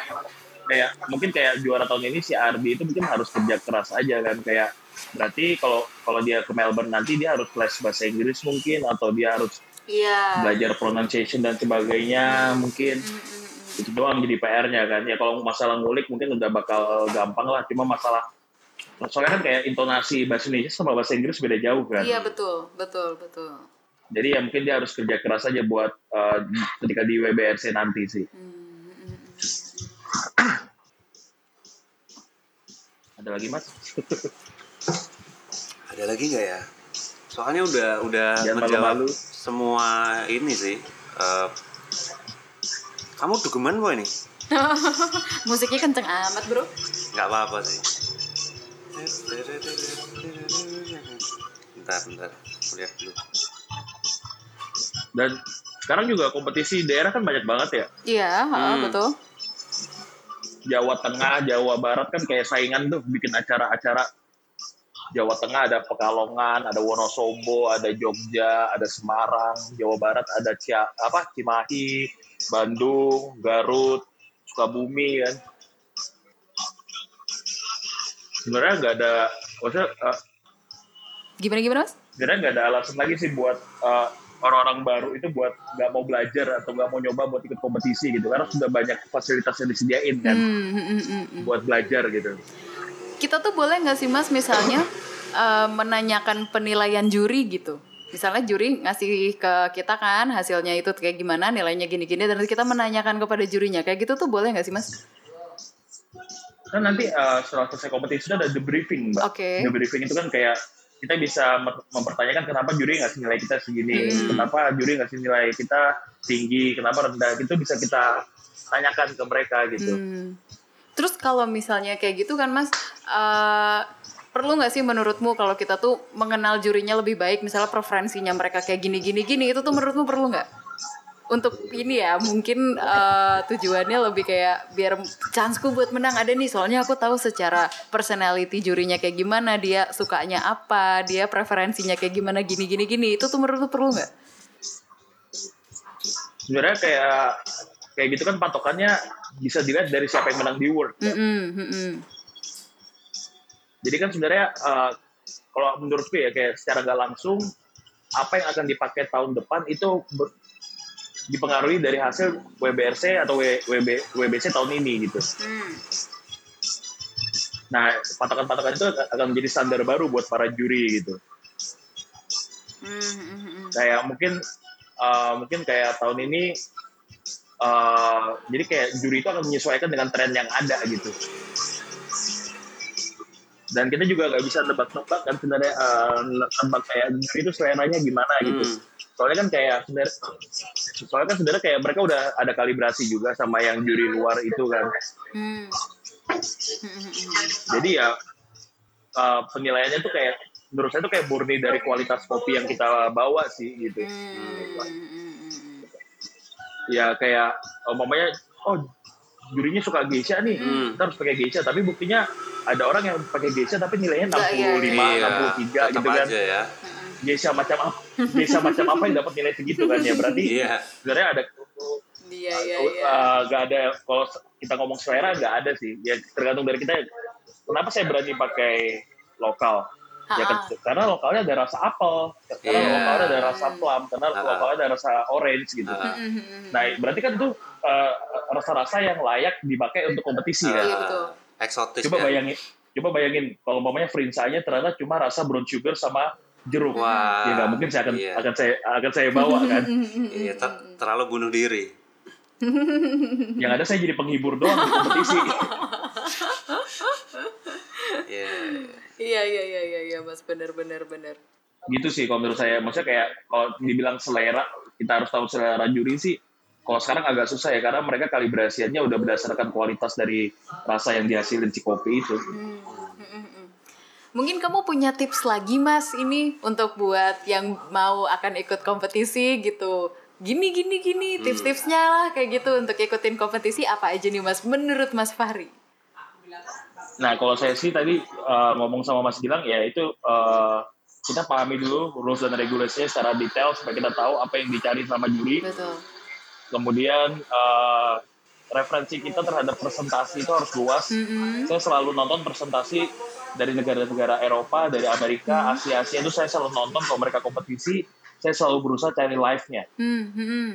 kayak mungkin kayak juara tahun ini si Ardi itu mungkin harus kerja keras aja kan kayak berarti kalau kalau dia ke Melbourne nanti dia harus les bahasa Inggris mungkin atau dia harus Iya. belajar pronunciation dan sebagainya mungkin Hmm, hmm, hmm. Itu doang jadi PR-nya kan ya kalau masalah ngulik mungkin udah bakal gampang lah cuma masalah soalnya kan kayak intonasi bahasa Indonesia sama bahasa Inggris beda jauh kan Iya betul betul betul. jadi ya mungkin dia harus kerja keras aja buat eh, ketika di WBRC nanti sih Hmm, hmm, hmm, (clears throat) ada lagi mas (laughs) ada lagi nggak ya? Soalnya udah udah Jangan menjawab malu-malu. semua ini sih. Eh, kamu dugeman boy nih? (laughs) Musiknya kenceng amat bro. nggak apa-apa sih bentar bentar lihat dulu dan sekarang juga kompetisi daerah kan banyak banget ya Iya Hmm. betul. Jawa Tengah, Jawa Barat kan kayak saingan tuh bikin acara-acara. Jawa Tengah ada Pekalongan, ada Wonosobo, ada Jogja, ada Semarang. Jawa Barat ada Cia, apa Cimahi, Bandung, Garut, Sukabumi kan. Sebenarnya nggak ada, maksudnya eh, Gimana gimana mas? sebenarnya nggak ada alasan lagi sih buat eh, orang-orang baru itu buat nggak mau belajar atau nggak mau nyoba buat ikut kompetisi gitu karena sudah banyak fasilitas yang disediain kan Hmm, hmm, hmm, hmm, hmm. buat belajar gitu. Kita tuh boleh nggak sih mas misalnya eh, menanyakan penilaian juri gitu? Misalnya juri ngasih ke kita kan hasilnya itu kayak gimana nilainya gini-gini dan kita menanyakan kepada jurinya kayak gitu tuh boleh nggak sih mas? Kan nanti eh, setelah selesai kompetisi itu ada debriefing, mbak. Oke. Debriefing itu kan kayak kita bisa mempertanyakan kenapa juri ngasih nilai kita segini, Hmm. kenapa juri ngasih nilai kita tinggi, kenapa rendah, itu bisa kita tanyakan ke mereka gitu. Hmm. Terus kalau misalnya kayak gitu kan mas, eh, perlu nggak sih menurutmu kalau kita tuh mengenal jurinya lebih baik, misalnya preferensinya mereka kayak gini gini gini, itu tuh menurutmu perlu nggak? Untuk ini ya mungkin eh, tujuannya lebih kayak biar chanceku buat menang ada nih, soalnya aku tahu secara personality jurinya kayak gimana, dia sukanya apa, dia preferensinya kayak gimana gini gini gini, itu tuh menurutmu perlu nggak? Sebenarnya kayak kayak gitu kan patokannya bisa dilihat dari siapa yang menang di World. Mm-mm, mm-mm. Jadi kan sebenarnya eh, kalau menurutku ya kayak secara nggak langsung apa yang akan dipakai tahun depan itu ber- dipengaruhi dari hasil WBRC atau W- WB, WBC tahun ini gitu. Hmm. Nah, patokan-patokan itu akan menjadi standar baru buat para juri gitu. Hmm, hmm, hmm. Kayak mungkin eh, mungkin kayak tahun ini eh, jadi kayak juri itu akan menyesuaikan dengan tren yang ada gitu. Dan kita juga nggak bisa nebak-nebak kan sebenarnya eh, nebak kayak itu seleranya gimana gitu. Hmm. Soalnya kan kayak sebenarnya soalnya kan sebenarnya kayak mereka udah ada kalibrasi juga sama yang juri luar itu kan. Hmm. Jadi ya uh, penilaiannya tuh kayak menurut saya tuh kayak murni dari kualitas kopi yang kita bawa sih gitu. Hmm. Ya kayak umpamanya oh jurinya suka geisha nih, Hmm. kita harus pakai geisha tapi buktinya ada orang yang pakai geisha tapi nilainya Enggak, iya, 65, Iya, 63 tetap gitu kan. aja ya. geisha macam apa geisha macam apa yang dapat nilai segitu kan ya berarti Iya. sebenarnya ada Iya iya iya. uh, nggak ada kalau kita ngomong selera nggak ada sih ya tergantung dari kita kenapa saya berani pakai lokal ya kan, karena lokalnya ada rasa apel karena Iya. lokalnya ada rasa plum karena Ah. lokalnya ada rasa orange gitu Ah. nah berarti kan itu uh, rasa-rasa yang layak dipakai untuk kompetisi kan Iya, betul. Eksotis coba ya. bayangin coba bayangin kalau umpamanya frinsanya ternyata cuma rasa brown sugar sama jeruk Wah. ya nggak mungkin saya akan Iya. akan saya akan saya bawa (laughs) kan Iya, ter- terlalu bunuh diri. yang ada saya jadi penghibur doang di kompetisi Iya. Iya iya iya iya iya Mas benar benar benar. gitu sih kalau menurut saya maksudnya kayak kalau dibilang selera kita harus tahu selera juri sih kalau sekarang agak susah ya karena mereka kalibrasiannya udah berdasarkan kualitas dari rasa yang dihasilin si kopi itu Mungkin kamu punya tips lagi Mas ini untuk buat yang mau akan ikut kompetisi gitu. Gini gini gini tips-tipsnya lah kayak gitu untuk ikutin kompetisi apa aja nih Mas menurut Mas Fahri? nah kalau saya sih tadi uh, ngomong sama Mas Gilang ya itu uh, kita pahami dulu rules dan regulasinya secara detail supaya kita tahu apa yang dicari sama juri Betul. Kemudian uh, referensi kita terhadap presentasi itu harus luas Mm-mm. saya selalu nonton presentasi dari negara-negara Eropa, dari Amerika, Asia, Asia itu saya selalu nonton kalau mereka kompetisi, saya selalu berusaha cari live-nya. Hmm, hmm, hmm.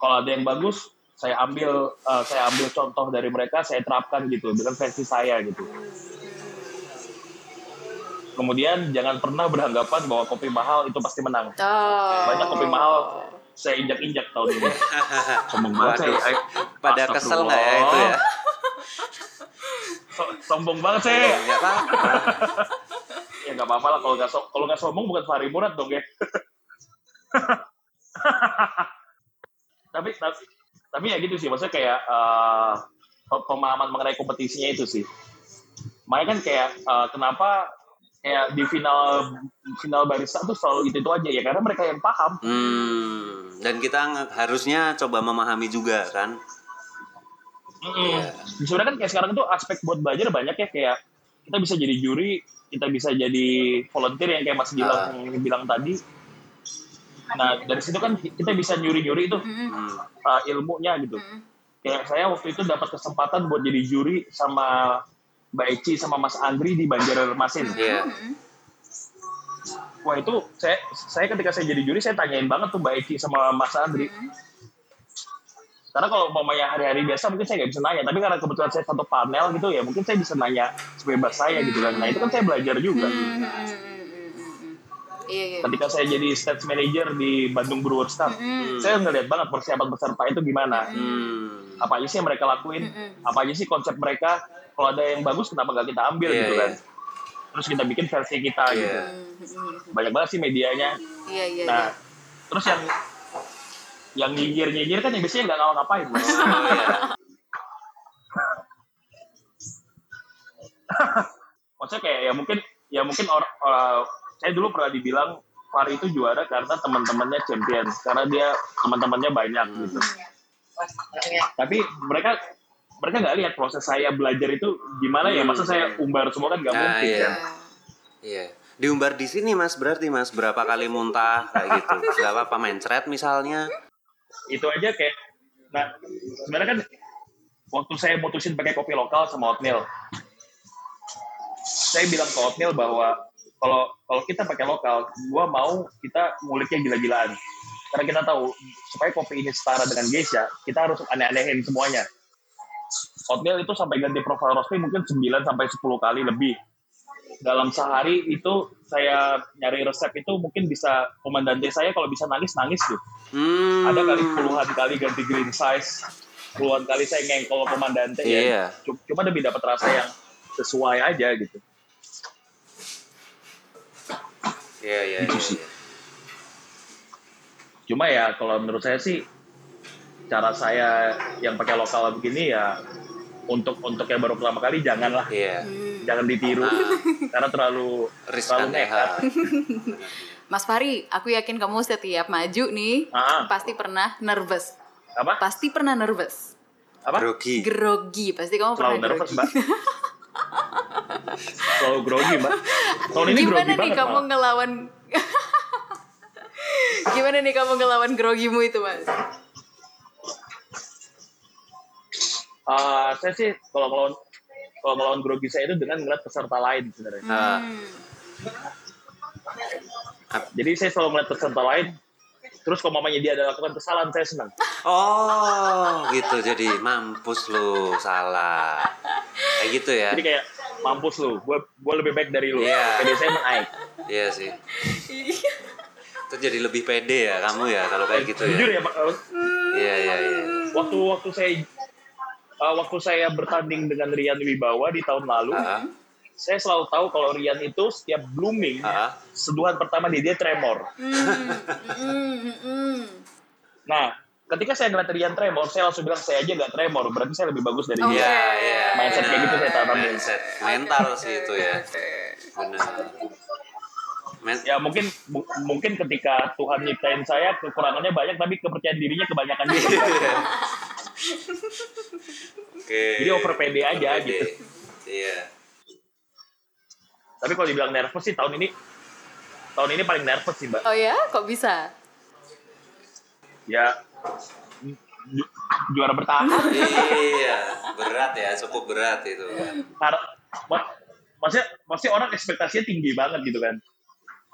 Kalau ada yang bagus, saya ambil uh, saya ambil contoh dari mereka, saya terapkan gitu dengan versi saya gitu. Kemudian jangan pernah beranggapan bahwa kopi mahal itu pasti menang. Oh. Banyak kopi mahal saya injak-injak tahun ini. (laughs) Sombong banget saya. Waduh. Ay- Pada kesel nggak ya itu ya? So- sombong banget saya. Nggak apa-apa. ya nggak apa-apa lah kalau nggak so kalau nggak sombong bukan Fahri Murad dong ya (laughs) tapi tapi tapi ya gitu sih maksudnya kayak eh, pe- pemahaman mengenai kompetisinya itu sih makanya kan kayak eh, kenapa kayak di final final barista tuh selalu itu itu aja ya karena mereka yang paham Hmm, dan kita harusnya coba memahami juga kan. Mm-mm. Sebenarnya kan kayak sekarang tuh aspek buat belajar banyak ya kayak kita bisa jadi juri, kita bisa jadi volunteer yang kayak Mas Gilang Ah. yang bilang tadi. Nah dari situ kan kita bisa nyuri-nyuri itu Mm-mm. Hmm. uh, ilmunya gitu. Mm-mm. Kayak saya waktu itu dapat kesempatan buat jadi juri sama Mbak Eci sama Mas Andri di Banjarmasin. Iya. Mm-mm. Wah itu saya saya ketika saya jadi juri saya tanyain banget tuh Mbak Eci sama Mas Andri. Karena kalau umpamanya hari-hari biasa mungkin saya nggak bisa nanya, tapi karena kebetulan saya satu panel gitu ya mungkin saya bisa nanya sebebas saya gitu kan. Nah itu kan saya belajar juga. Mm, mm, mm, mm, mm, mm. Iya iya. Ketika saya jadi stage manager di Bandung Brewers Cup, Mm. saya ngeliat banget persiapan peserta itu gimana. Hmm. Apa aja sih yang mereka lakuin, Mm-mm. apa aja sih konsep mereka. Kalau ada yang bagus kenapa nggak kita ambil Iya, gitu iya. kan. Terus kita bikin versi kita Iya. gitu. Mm, mm, mm. Banyak banget sih medianya. Iya iya. Nah, iya. terus yang yang nyinyir-nyinyir kan yang biasanya nggak ngapa-ngapain. Oh, iya. (laughs) Maksudnya kayak ya mungkin ya mungkin orang uh, saya dulu pernah dibilang Fahri itu juara karena teman-temannya champion, karena dia teman-temannya banyak gitu. Tapi mereka mereka nggak lihat proses saya belajar itu gimana ya, masa saya umbar semua kan nggak Nah, mungkin iya. kan. Iya. Diumbar di sini Mas berarti Mas berapa kali muntah kayak gitu. Berapa apa main thread misalnya? Itu aja kayak, nah sebenarnya kan waktu saya mutusin pakai kopi lokal sama oatmeal, saya bilang ke oatmeal bahwa kalau kalau kita pakai lokal, gua mau kita nguliknya gila-gilaan. Karena kita tahu supaya kopi ini setara dengan geisha, kita harus aneh-anehin semuanya. Oatmeal itu sampai ganti profile roasting mungkin 9 sampai 10 kali lebih. Dalam sehari itu saya nyari resep itu mungkin bisa komandante saya kalau bisa nangis nangis tuh. Hmm. Ada kali puluhan kali ganti green size, puluhan kali saya ngengkol komandante Iya. ya. Cuma- Cuma demi dapat rasa yang sesuai aja gitu. Iya, iya. Gitu iya, iya. Cuma ya kalau menurut saya sih cara saya yang pakai lokal begini ya untuk untuk yang baru pertama kali janganlah Iya. jangan ditiru karena terlalu Riskan terlalu nekat. (laughs) Mas Fari, aku yakin kamu setiap maju nih Ah, pasti pernah nervous. apa? Pasti pernah nervous. Apa? Grogi. Grogi, pasti kamu Terlalu pernah nervous, grogi. Mbak. Selalu grogi, Mbak. Tahun ini Gimana grogi nih banget, kamu malah. ngelawan (laughs) Gimana nih kamu ngelawan grogimu itu, Mas? Ah, saya sih kalau melawan kalau melawan grogi saya itu dengan ngeliat peserta lain sebenarnya. Ah, Jadi saya selalu melihat peserta lain. Terus kalau mamanya dia ada lakukan kesalahan, saya senang. oh, gitu. Jadi mampus lu salah. Kayak gitu ya. Jadi kayak mampus lu, gue gue lebih baik dari lu. Iya. Jadi saya menaik. Iya sih. Itu jadi lebih pede ya kamu ya kalau kayak gitu Jujur ya. ya, Pak, Iya iya iya. waktu waktu saya eh, waktu saya bertanding dengan Rian Wibawa di tahun lalu, Ah, saya selalu tahu kalau Rian itu setiap blooming, ah, ah. seduhan pertama di dia tremor. Nah, ketika saya ngeliat Rian tremor, saya langsung bilang saya aja nggak tremor, berarti saya lebih bagus dari Oh, dia. Iya iya. Mindset kayak gitu saya tanam. Mindset mental sih itu ya. Benar. Men Ya mungkin mu- mungkin ketika Tuhan nyiptain saya kekurangannya banyak, tapi kepercayaan dirinya kebanyakan juga. (laughs) Oke. Jadi over pede aja Pede. gitu. Iya. Tapi kalau dibilang nervous sih tahun ini, tahun ini paling nervous sih mbak. Oh ya, kok bisa? Ya ju- juara bertahan. Iya, berat ya, cukup berat itu. Karena ma- maksudnya maksudnya orang ekspektasinya tinggi banget gitu kan.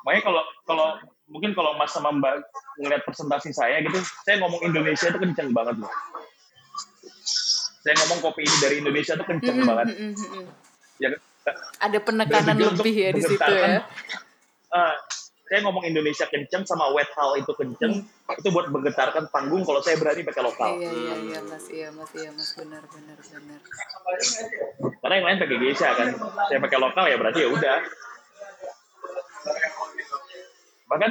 Makanya kalau kalau mungkin kalau Mas sama Mbak ngeliat presentasi saya gitu, saya ngomong Indonesia itu kenceng banget loh. Saya ngomong kopi ini dari Indonesia itu kenceng banget. Ya, Ada penekanan lebih ya di situ ya. eh, saya ngomong Indonesia kenceng sama wet hall itu kenceng itu buat menggetarkan panggung kalau saya berani pakai lokal. Iya iya iya mas iya mas iya mas benar benar benar. Karena yang lain pakai geisha kan. Saya pakai lokal ya berarti ya udah. Bahkan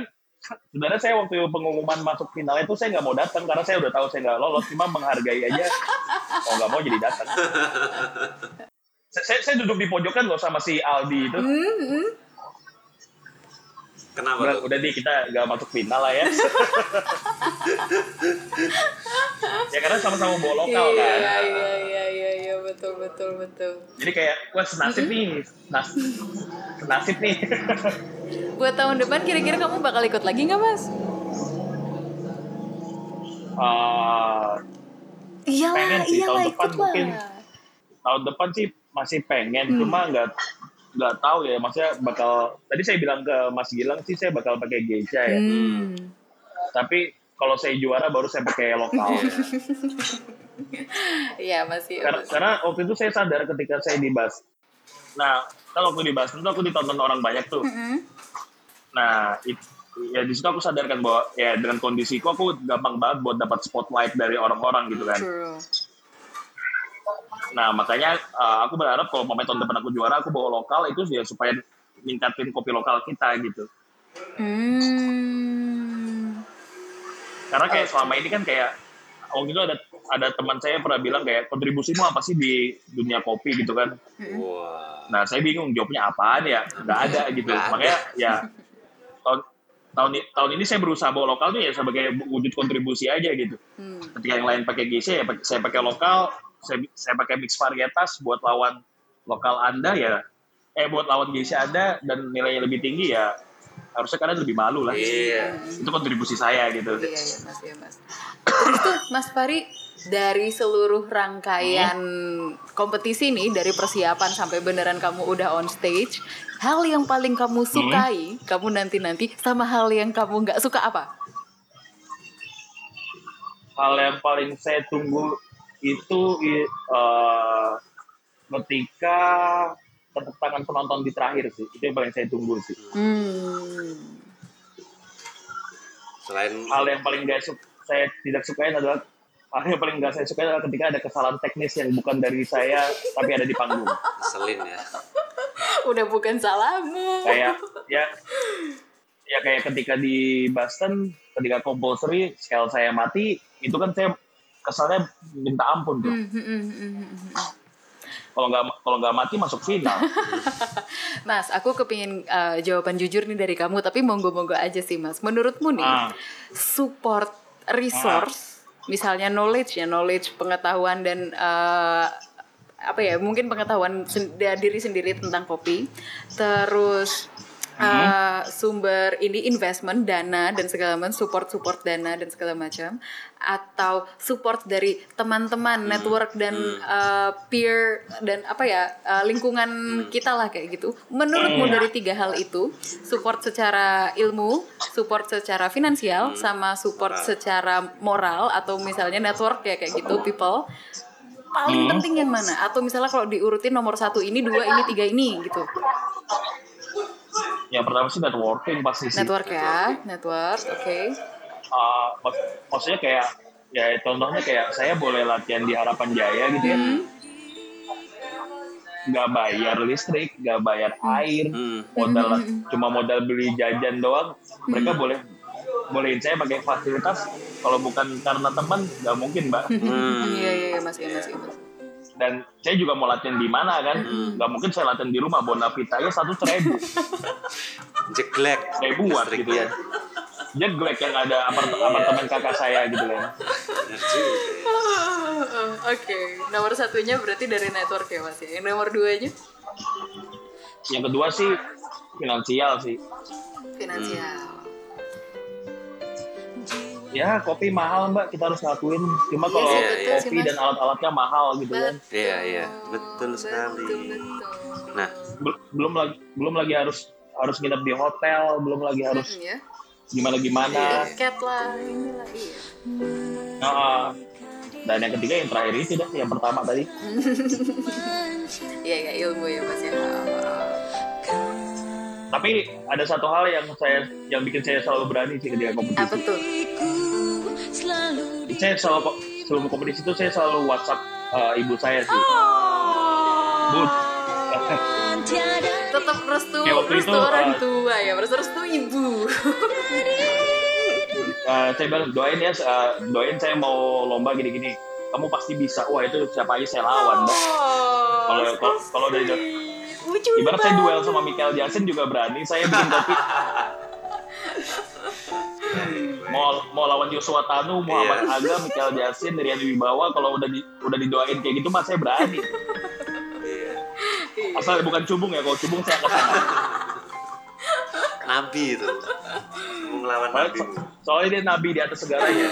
sebenarnya saya waktu pengumuman masuk final itu saya nggak mau datang karena saya udah tahu saya nggak lolos, cuma menghargai aja. Oh nggak mau jadi datang. Saya, (laughs) saya, saya duduk di pojokan loh sama si Aldi itu. Kenapa Udah, tuh? udah di kita nggak masuk final lah ya. (laughs) ya karena sama-sama bawa lokal Iya kan. iya iya iya iya betul betul betul. Jadi kayak wah senasib nih, nas, senasib nih. Buat tahun depan kira-kira kamu bakal ikut lagi nggak mas? Ah, Iyalah Pengen sih, iyalah tahun depan ikut mungkin. lah. tahun depan sih masih pengen cuma nggak nggak tahu ya maksudnya bakal tadi saya bilang ke Mas Gilang sih saya bakal pakai geisha ya Hmm. tapi kalau saya juara baru saya pakai lokal (laughs) Iya masih. karena, masih. karena waktu itu saya sadar ketika saya dibahas nah kalau waktu dibahas itu aku ditonton orang banyak tuh nah it- ya di situ aku sadarkan bahwa ya dengan kondisiku aku gampang banget buat dapat spotlight dari orang-orang gitu kan True. Nah, makanya uh, aku berharap kalau momen tahun depan aku juara, aku bawa lokal itu ya supaya ningkatin kopi lokal kita gitu. Hmm. Karena kayak selama ini kan kayak waktu itu ada ada teman saya pernah bilang kayak kontribusimu apa sih di dunia kopi gitu kan. Wah. Nah, saya bingung jawabnya apaan ya? Nggak ada gitu. Ada. Makanya ya tahun tahun tahun ini saya berusaha bawa lokal tuh ya sebagai wujud kontribusi aja gitu. Hmm. Ketika yang lain pakai GC ya saya pakai lokal, saya saya pakai mix varietas buat lawan lokal Anda ya eh buat lawan GC Anda dan nilainya lebih tinggi ya harusnya kalian lebih malu lah. Iya. Itu kontribusi saya gitu. Iya iya mas iya mas. Terus tuh Mas Fari dari seluruh rangkaian kompetisi nih dari persiapan sampai beneran kamu udah on stage, hal yang paling kamu sukai kamu nanti nanti sama hal yang kamu nggak suka apa? Hal yang paling saya tunggu itu eh, ketika tepuk tangan penonton di terakhir sih. Itu yang paling saya tunggu sih. Hmm. Selain hal yang paling gak su- saya tidak sukain adalah hal yang paling gak saya sukai adalah ketika ada kesalahan teknis yang bukan dari saya tapi ada di panggung ngeselin ya. Udah bukan salahmu. kayak ya ya kayak ketika di Boston ketika compulsory scale saya mati itu kan saya kesannya minta ampun tuh Hmm, hmm, hmm, kalau nggak kalau nggak mati masuk final (laughs) Mas, aku kepingin uh, jawaban jujur nih dari kamu, tapi monggo-monggo aja sih Mas. Menurutmu nih, Ah. support resource, misalnya knowledge ya, knowledge, pengetahuan dan uh, apa ya mungkin pengetahuan sen- diri sendiri tentang kopi terus uh, sumber ini investment dana dan segala macam support support dana dan segala macam. Atau support dari teman-teman network dan uh, peer dan apa ya uh, lingkungan kita lah kayak gitu. Menurutmu dari tiga hal itu support secara ilmu support secara finansial sama support secara moral atau misalnya network ya kayak gitu people paling penting yang mana? Atau misalnya kalau diurutin nomor satu ini dua ini tiga ini gitu Yang pertama sih networking pasti sih. network ya network oke Uh, mak- maksudnya kayak ya contohnya kayak saya boleh latihan di Harapan Jaya gitu ya. Hmm. Nggak bayar listrik, nggak bayar air, Hmm. modal cuma modal beli jajan doang. Mereka boleh bolehin saya pakai fasilitas. Kalau bukan karena teman, nggak mungkin mbak. (laughs) Hmm. iya iya iya, iya mas iya mas Dan saya juga mau latihan di mana kan? Nggak mungkin saya latihan di rumah. Bonavita-nya satu seribu, Jeglek. ribuan gitu ya. Jeglek yang ada apart- apartemen kakak saya gitu kan. Oke nomor satunya berarti dari network ya mas ya yang nomor duanya Yang kedua sih finansial sih. finansial Ya kopi mahal mbak, kita harus ngakuin. Cuma kalau sih, betul sih, kopi dan alat-alatnya mahal gitu kan. Iya iya betul sekali. betul betul Nah Bel- belum lagi belum lagi harus harus nginep di hotel, belum lagi harus Hmm, ya gimana gimana. tiket lah inilah iya Nah, dan yang ketiga yang terakhir itu dah, yang pertama tadi. (laughs) iya iya ilmu ya mas ya Tapi ada satu hal yang saya yang bikin saya selalu berani sih ketika apa kompetisi. tuh Saya selalu sebelum kompetisi itu saya selalu WhatsApp uh, ibu saya sih. Bu, (laughs) tetap restu Ya, waktu restu itu, orang uh, tua ya restu restu ibu uh, saya bilang doain ya, uh, doain saya mau lomba gini-gini. Kamu pasti bisa. Wah itu siapa aja saya lawan. Kalau kalau kalau dari lucu ibarat saya duel sama Michael Jackson juga berani. Saya bikin kopi. (laughs) mau mau lawan Joshua Tanu, Muhammad Iya. Aga, Michael Jackson, Rian Wibawa, kalau udah di, udah didoain kayak gitu, mas saya berani. iya. Asal bukan cubung ya, kalau cubung saya ke sana. Nabi itu. Mau ngelawan Soalnya, Nabi. soalnya dia nabi di atas segalanya.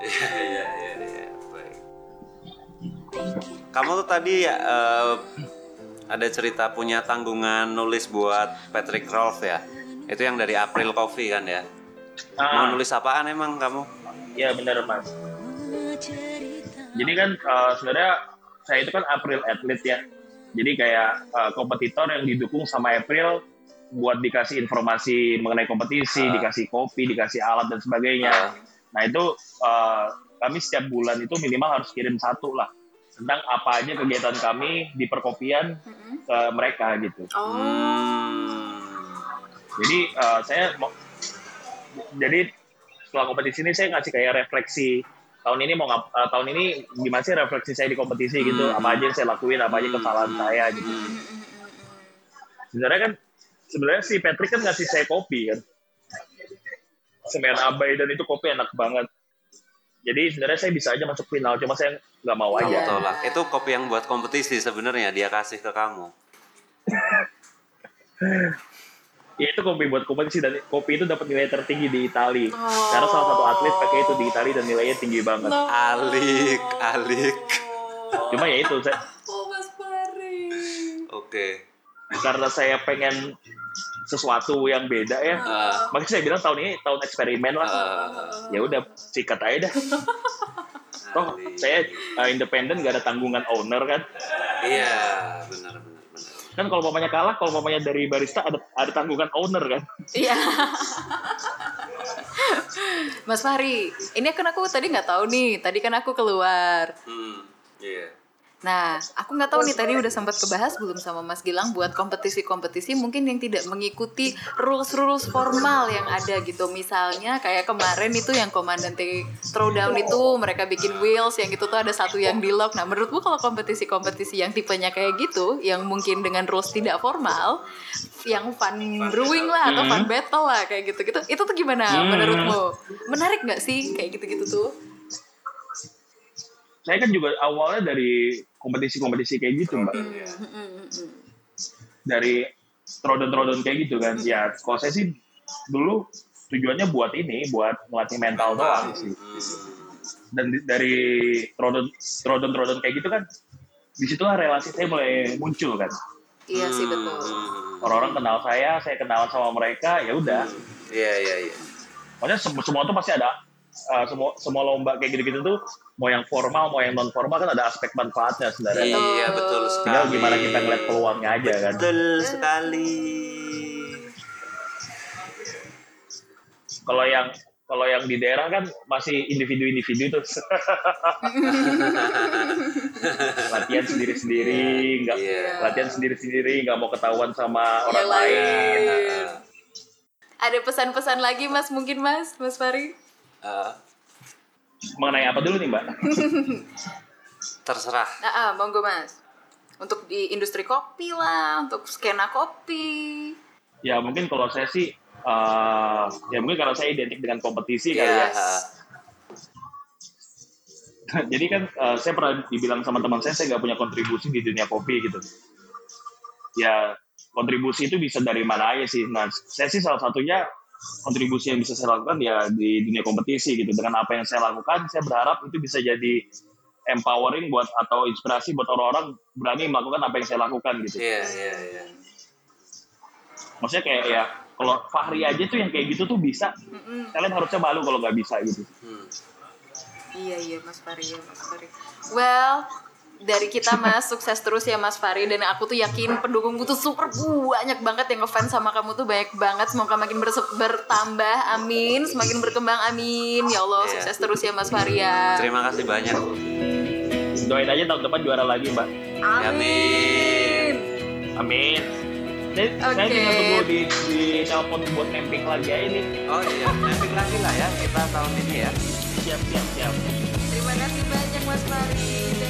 Iya iya iya iya. Baik. Kamu tuh tadi ya eh, ada cerita punya tanggungan nulis buat Patrick Rolfe ya. Itu yang dari April Coffee kan ya. Mau Ah, nulis apaan emang kamu? ya benar mas. Jadi kan eh, sebenarnya saya itu kan April athlete ya. Jadi kayak eh, kompetitor yang didukung sama April buat dikasih informasi mengenai kompetisi, Ah. dikasih kopi, dikasih alat dan sebagainya. Ah. Nah itu eh, kami setiap bulan itu minimal harus kirim satu lah tentang apa aja kegiatan kami di perkopian ke mereka gitu. oh Hmm. Jadi eh, saya mau jadi setelah kompetisi ini saya ngasih kayak refleksi tahun ini mau ngap, eh, tahun ini gimana sih refleksi saya di kompetisi gitu? Hmm. apa aja yang saya lakuin? Apa aja kesalahan saya? Gitu. Sebenarnya kan sebenarnya si Patrick kan ngasih saya kopi kan. Semen abai dan itu kopi enak banget. Jadi sebenarnya saya bisa aja masuk final cuma saya nggak mau aja. tolak. Itu kopi yang buat kompetisi sebenarnya dia kasih ke kamu. (laughs) ya itu kopi buat kompetisi dan kopi itu dapat nilai tertinggi di Itali. Oh. karena salah satu atlet pakai itu di Itali dan nilainya tinggi banget. Alik, alik. cuma ya itu saya oh Oke. karena saya pengen sesuatu yang beda ya. Eh, makanya saya bilang tahun ini tahun eksperimen lah. Eh, ya udah sikat aja dah. Toh saya uh, independen gak ada tanggungan owner kan? Iya, benar. Kan kalau mamanya kalah kalau mamanya dari barista ada ada tanggungan owner kan Iya. Mas Fahri, ini kan aku tadi nggak tahu nih. Tadi kan aku keluar. Hmm, iya. Nah, aku nggak tahu nih tadi udah sempat kebahas belum sama Mas Gilang buat kompetisi-kompetisi mungkin yang tidak mengikuti rules-rules formal yang ada gitu. Misalnya kayak kemarin itu yang komandante throwdown itu mereka bikin wheels yang itu tuh ada satu yang di lock. Nah, menurutmu kalau kompetisi-kompetisi yang tipenya kayak gitu, yang mungkin dengan rules tidak formal, yang fun brewing lah atau fun battle lah kayak gitu-gitu, itu tuh gimana Hmm. menurutmu? Menarik nggak sih kayak gitu-gitu tuh? Saya kan juga awalnya dari kompetisi-kompetisi kayak gitu mbak. Hmm. dari trodon-trodon kayak gitu kan. Ya kalau saya sih dulu tujuannya buat ini buat melatih mental doang sih. dan di- dari trodon trodon trodon kayak gitu kan di situlah relasi saya mulai muncul kan. Iya sih betul. orang-orang kenal saya saya kenal sama mereka ya udah. Iya iya iya. maksudnya semua semua tuh pasti ada uh, semua semua lomba kayak gitu-gitu tuh mau yang formal mau yang non formal kan ada aspek manfaatnya sebenarnya Iya betul sekali. tinggal gimana kita ngeliat peluangnya aja kan Betul sekali. kalau yang kalau yang di daerah kan masih individu-individu tuh (laughs) latihan sendiri-sendiri nggak Iya. latihan sendiri-sendiri nggak mau ketahuan sama orang Yang lain lain. Ada pesan-pesan lagi Mas mungkin Mas, Mas Fari? Eh, mengenai apa dulu nih mbak (laughs) terserah. Nah, ah, monggo Mas. Untuk di industri kopi lah, untuk skena kopi. ya mungkin kalau saya sih uh, ya mungkin karena saya identik dengan kompetisi kali Iya. ya (laughs) jadi kan uh, saya pernah dibilang sama teman saya saya nggak punya kontribusi di dunia kopi gitu ya kontribusi itu bisa dari mana aja sih nah saya sih salah satunya kontribusi yang bisa saya lakukan ya di dunia kompetisi gitu dengan apa yang saya lakukan saya berharap itu bisa jadi empowering buat atau inspirasi buat orang-orang berani melakukan apa yang saya lakukan gitu Iya iya iya. maksudnya kayak ya kalau Fahri aja tuh yang kayak gitu tuh bisa Mm-mm. kalian harusnya malu kalau nggak bisa gitu Hmm. Iya iya Mas Fari ya Mas Fari. Well, dari kita Mas. Sukses terus ya Mas Fari dan aku tuh yakin pendukungku tuh super banyak banget yang ngefans sama kamu tuh. Banyak banget. Semoga makin bertambah. Amin. Semakin berkembang. Amin. Ya Allah Iya. sukses terus ya Mas Fari ya. Terima kasih banyak. doain aja tahun depan juara lagi mbak. Amin. amin. Saya, saya Oke. tinggal tunggu di, di telepon buat camping lagi aja nih Oh iya, mapping lagi lah ya kita tahun ini ya. siap siap siap. Terima kasih banyak Mas Fari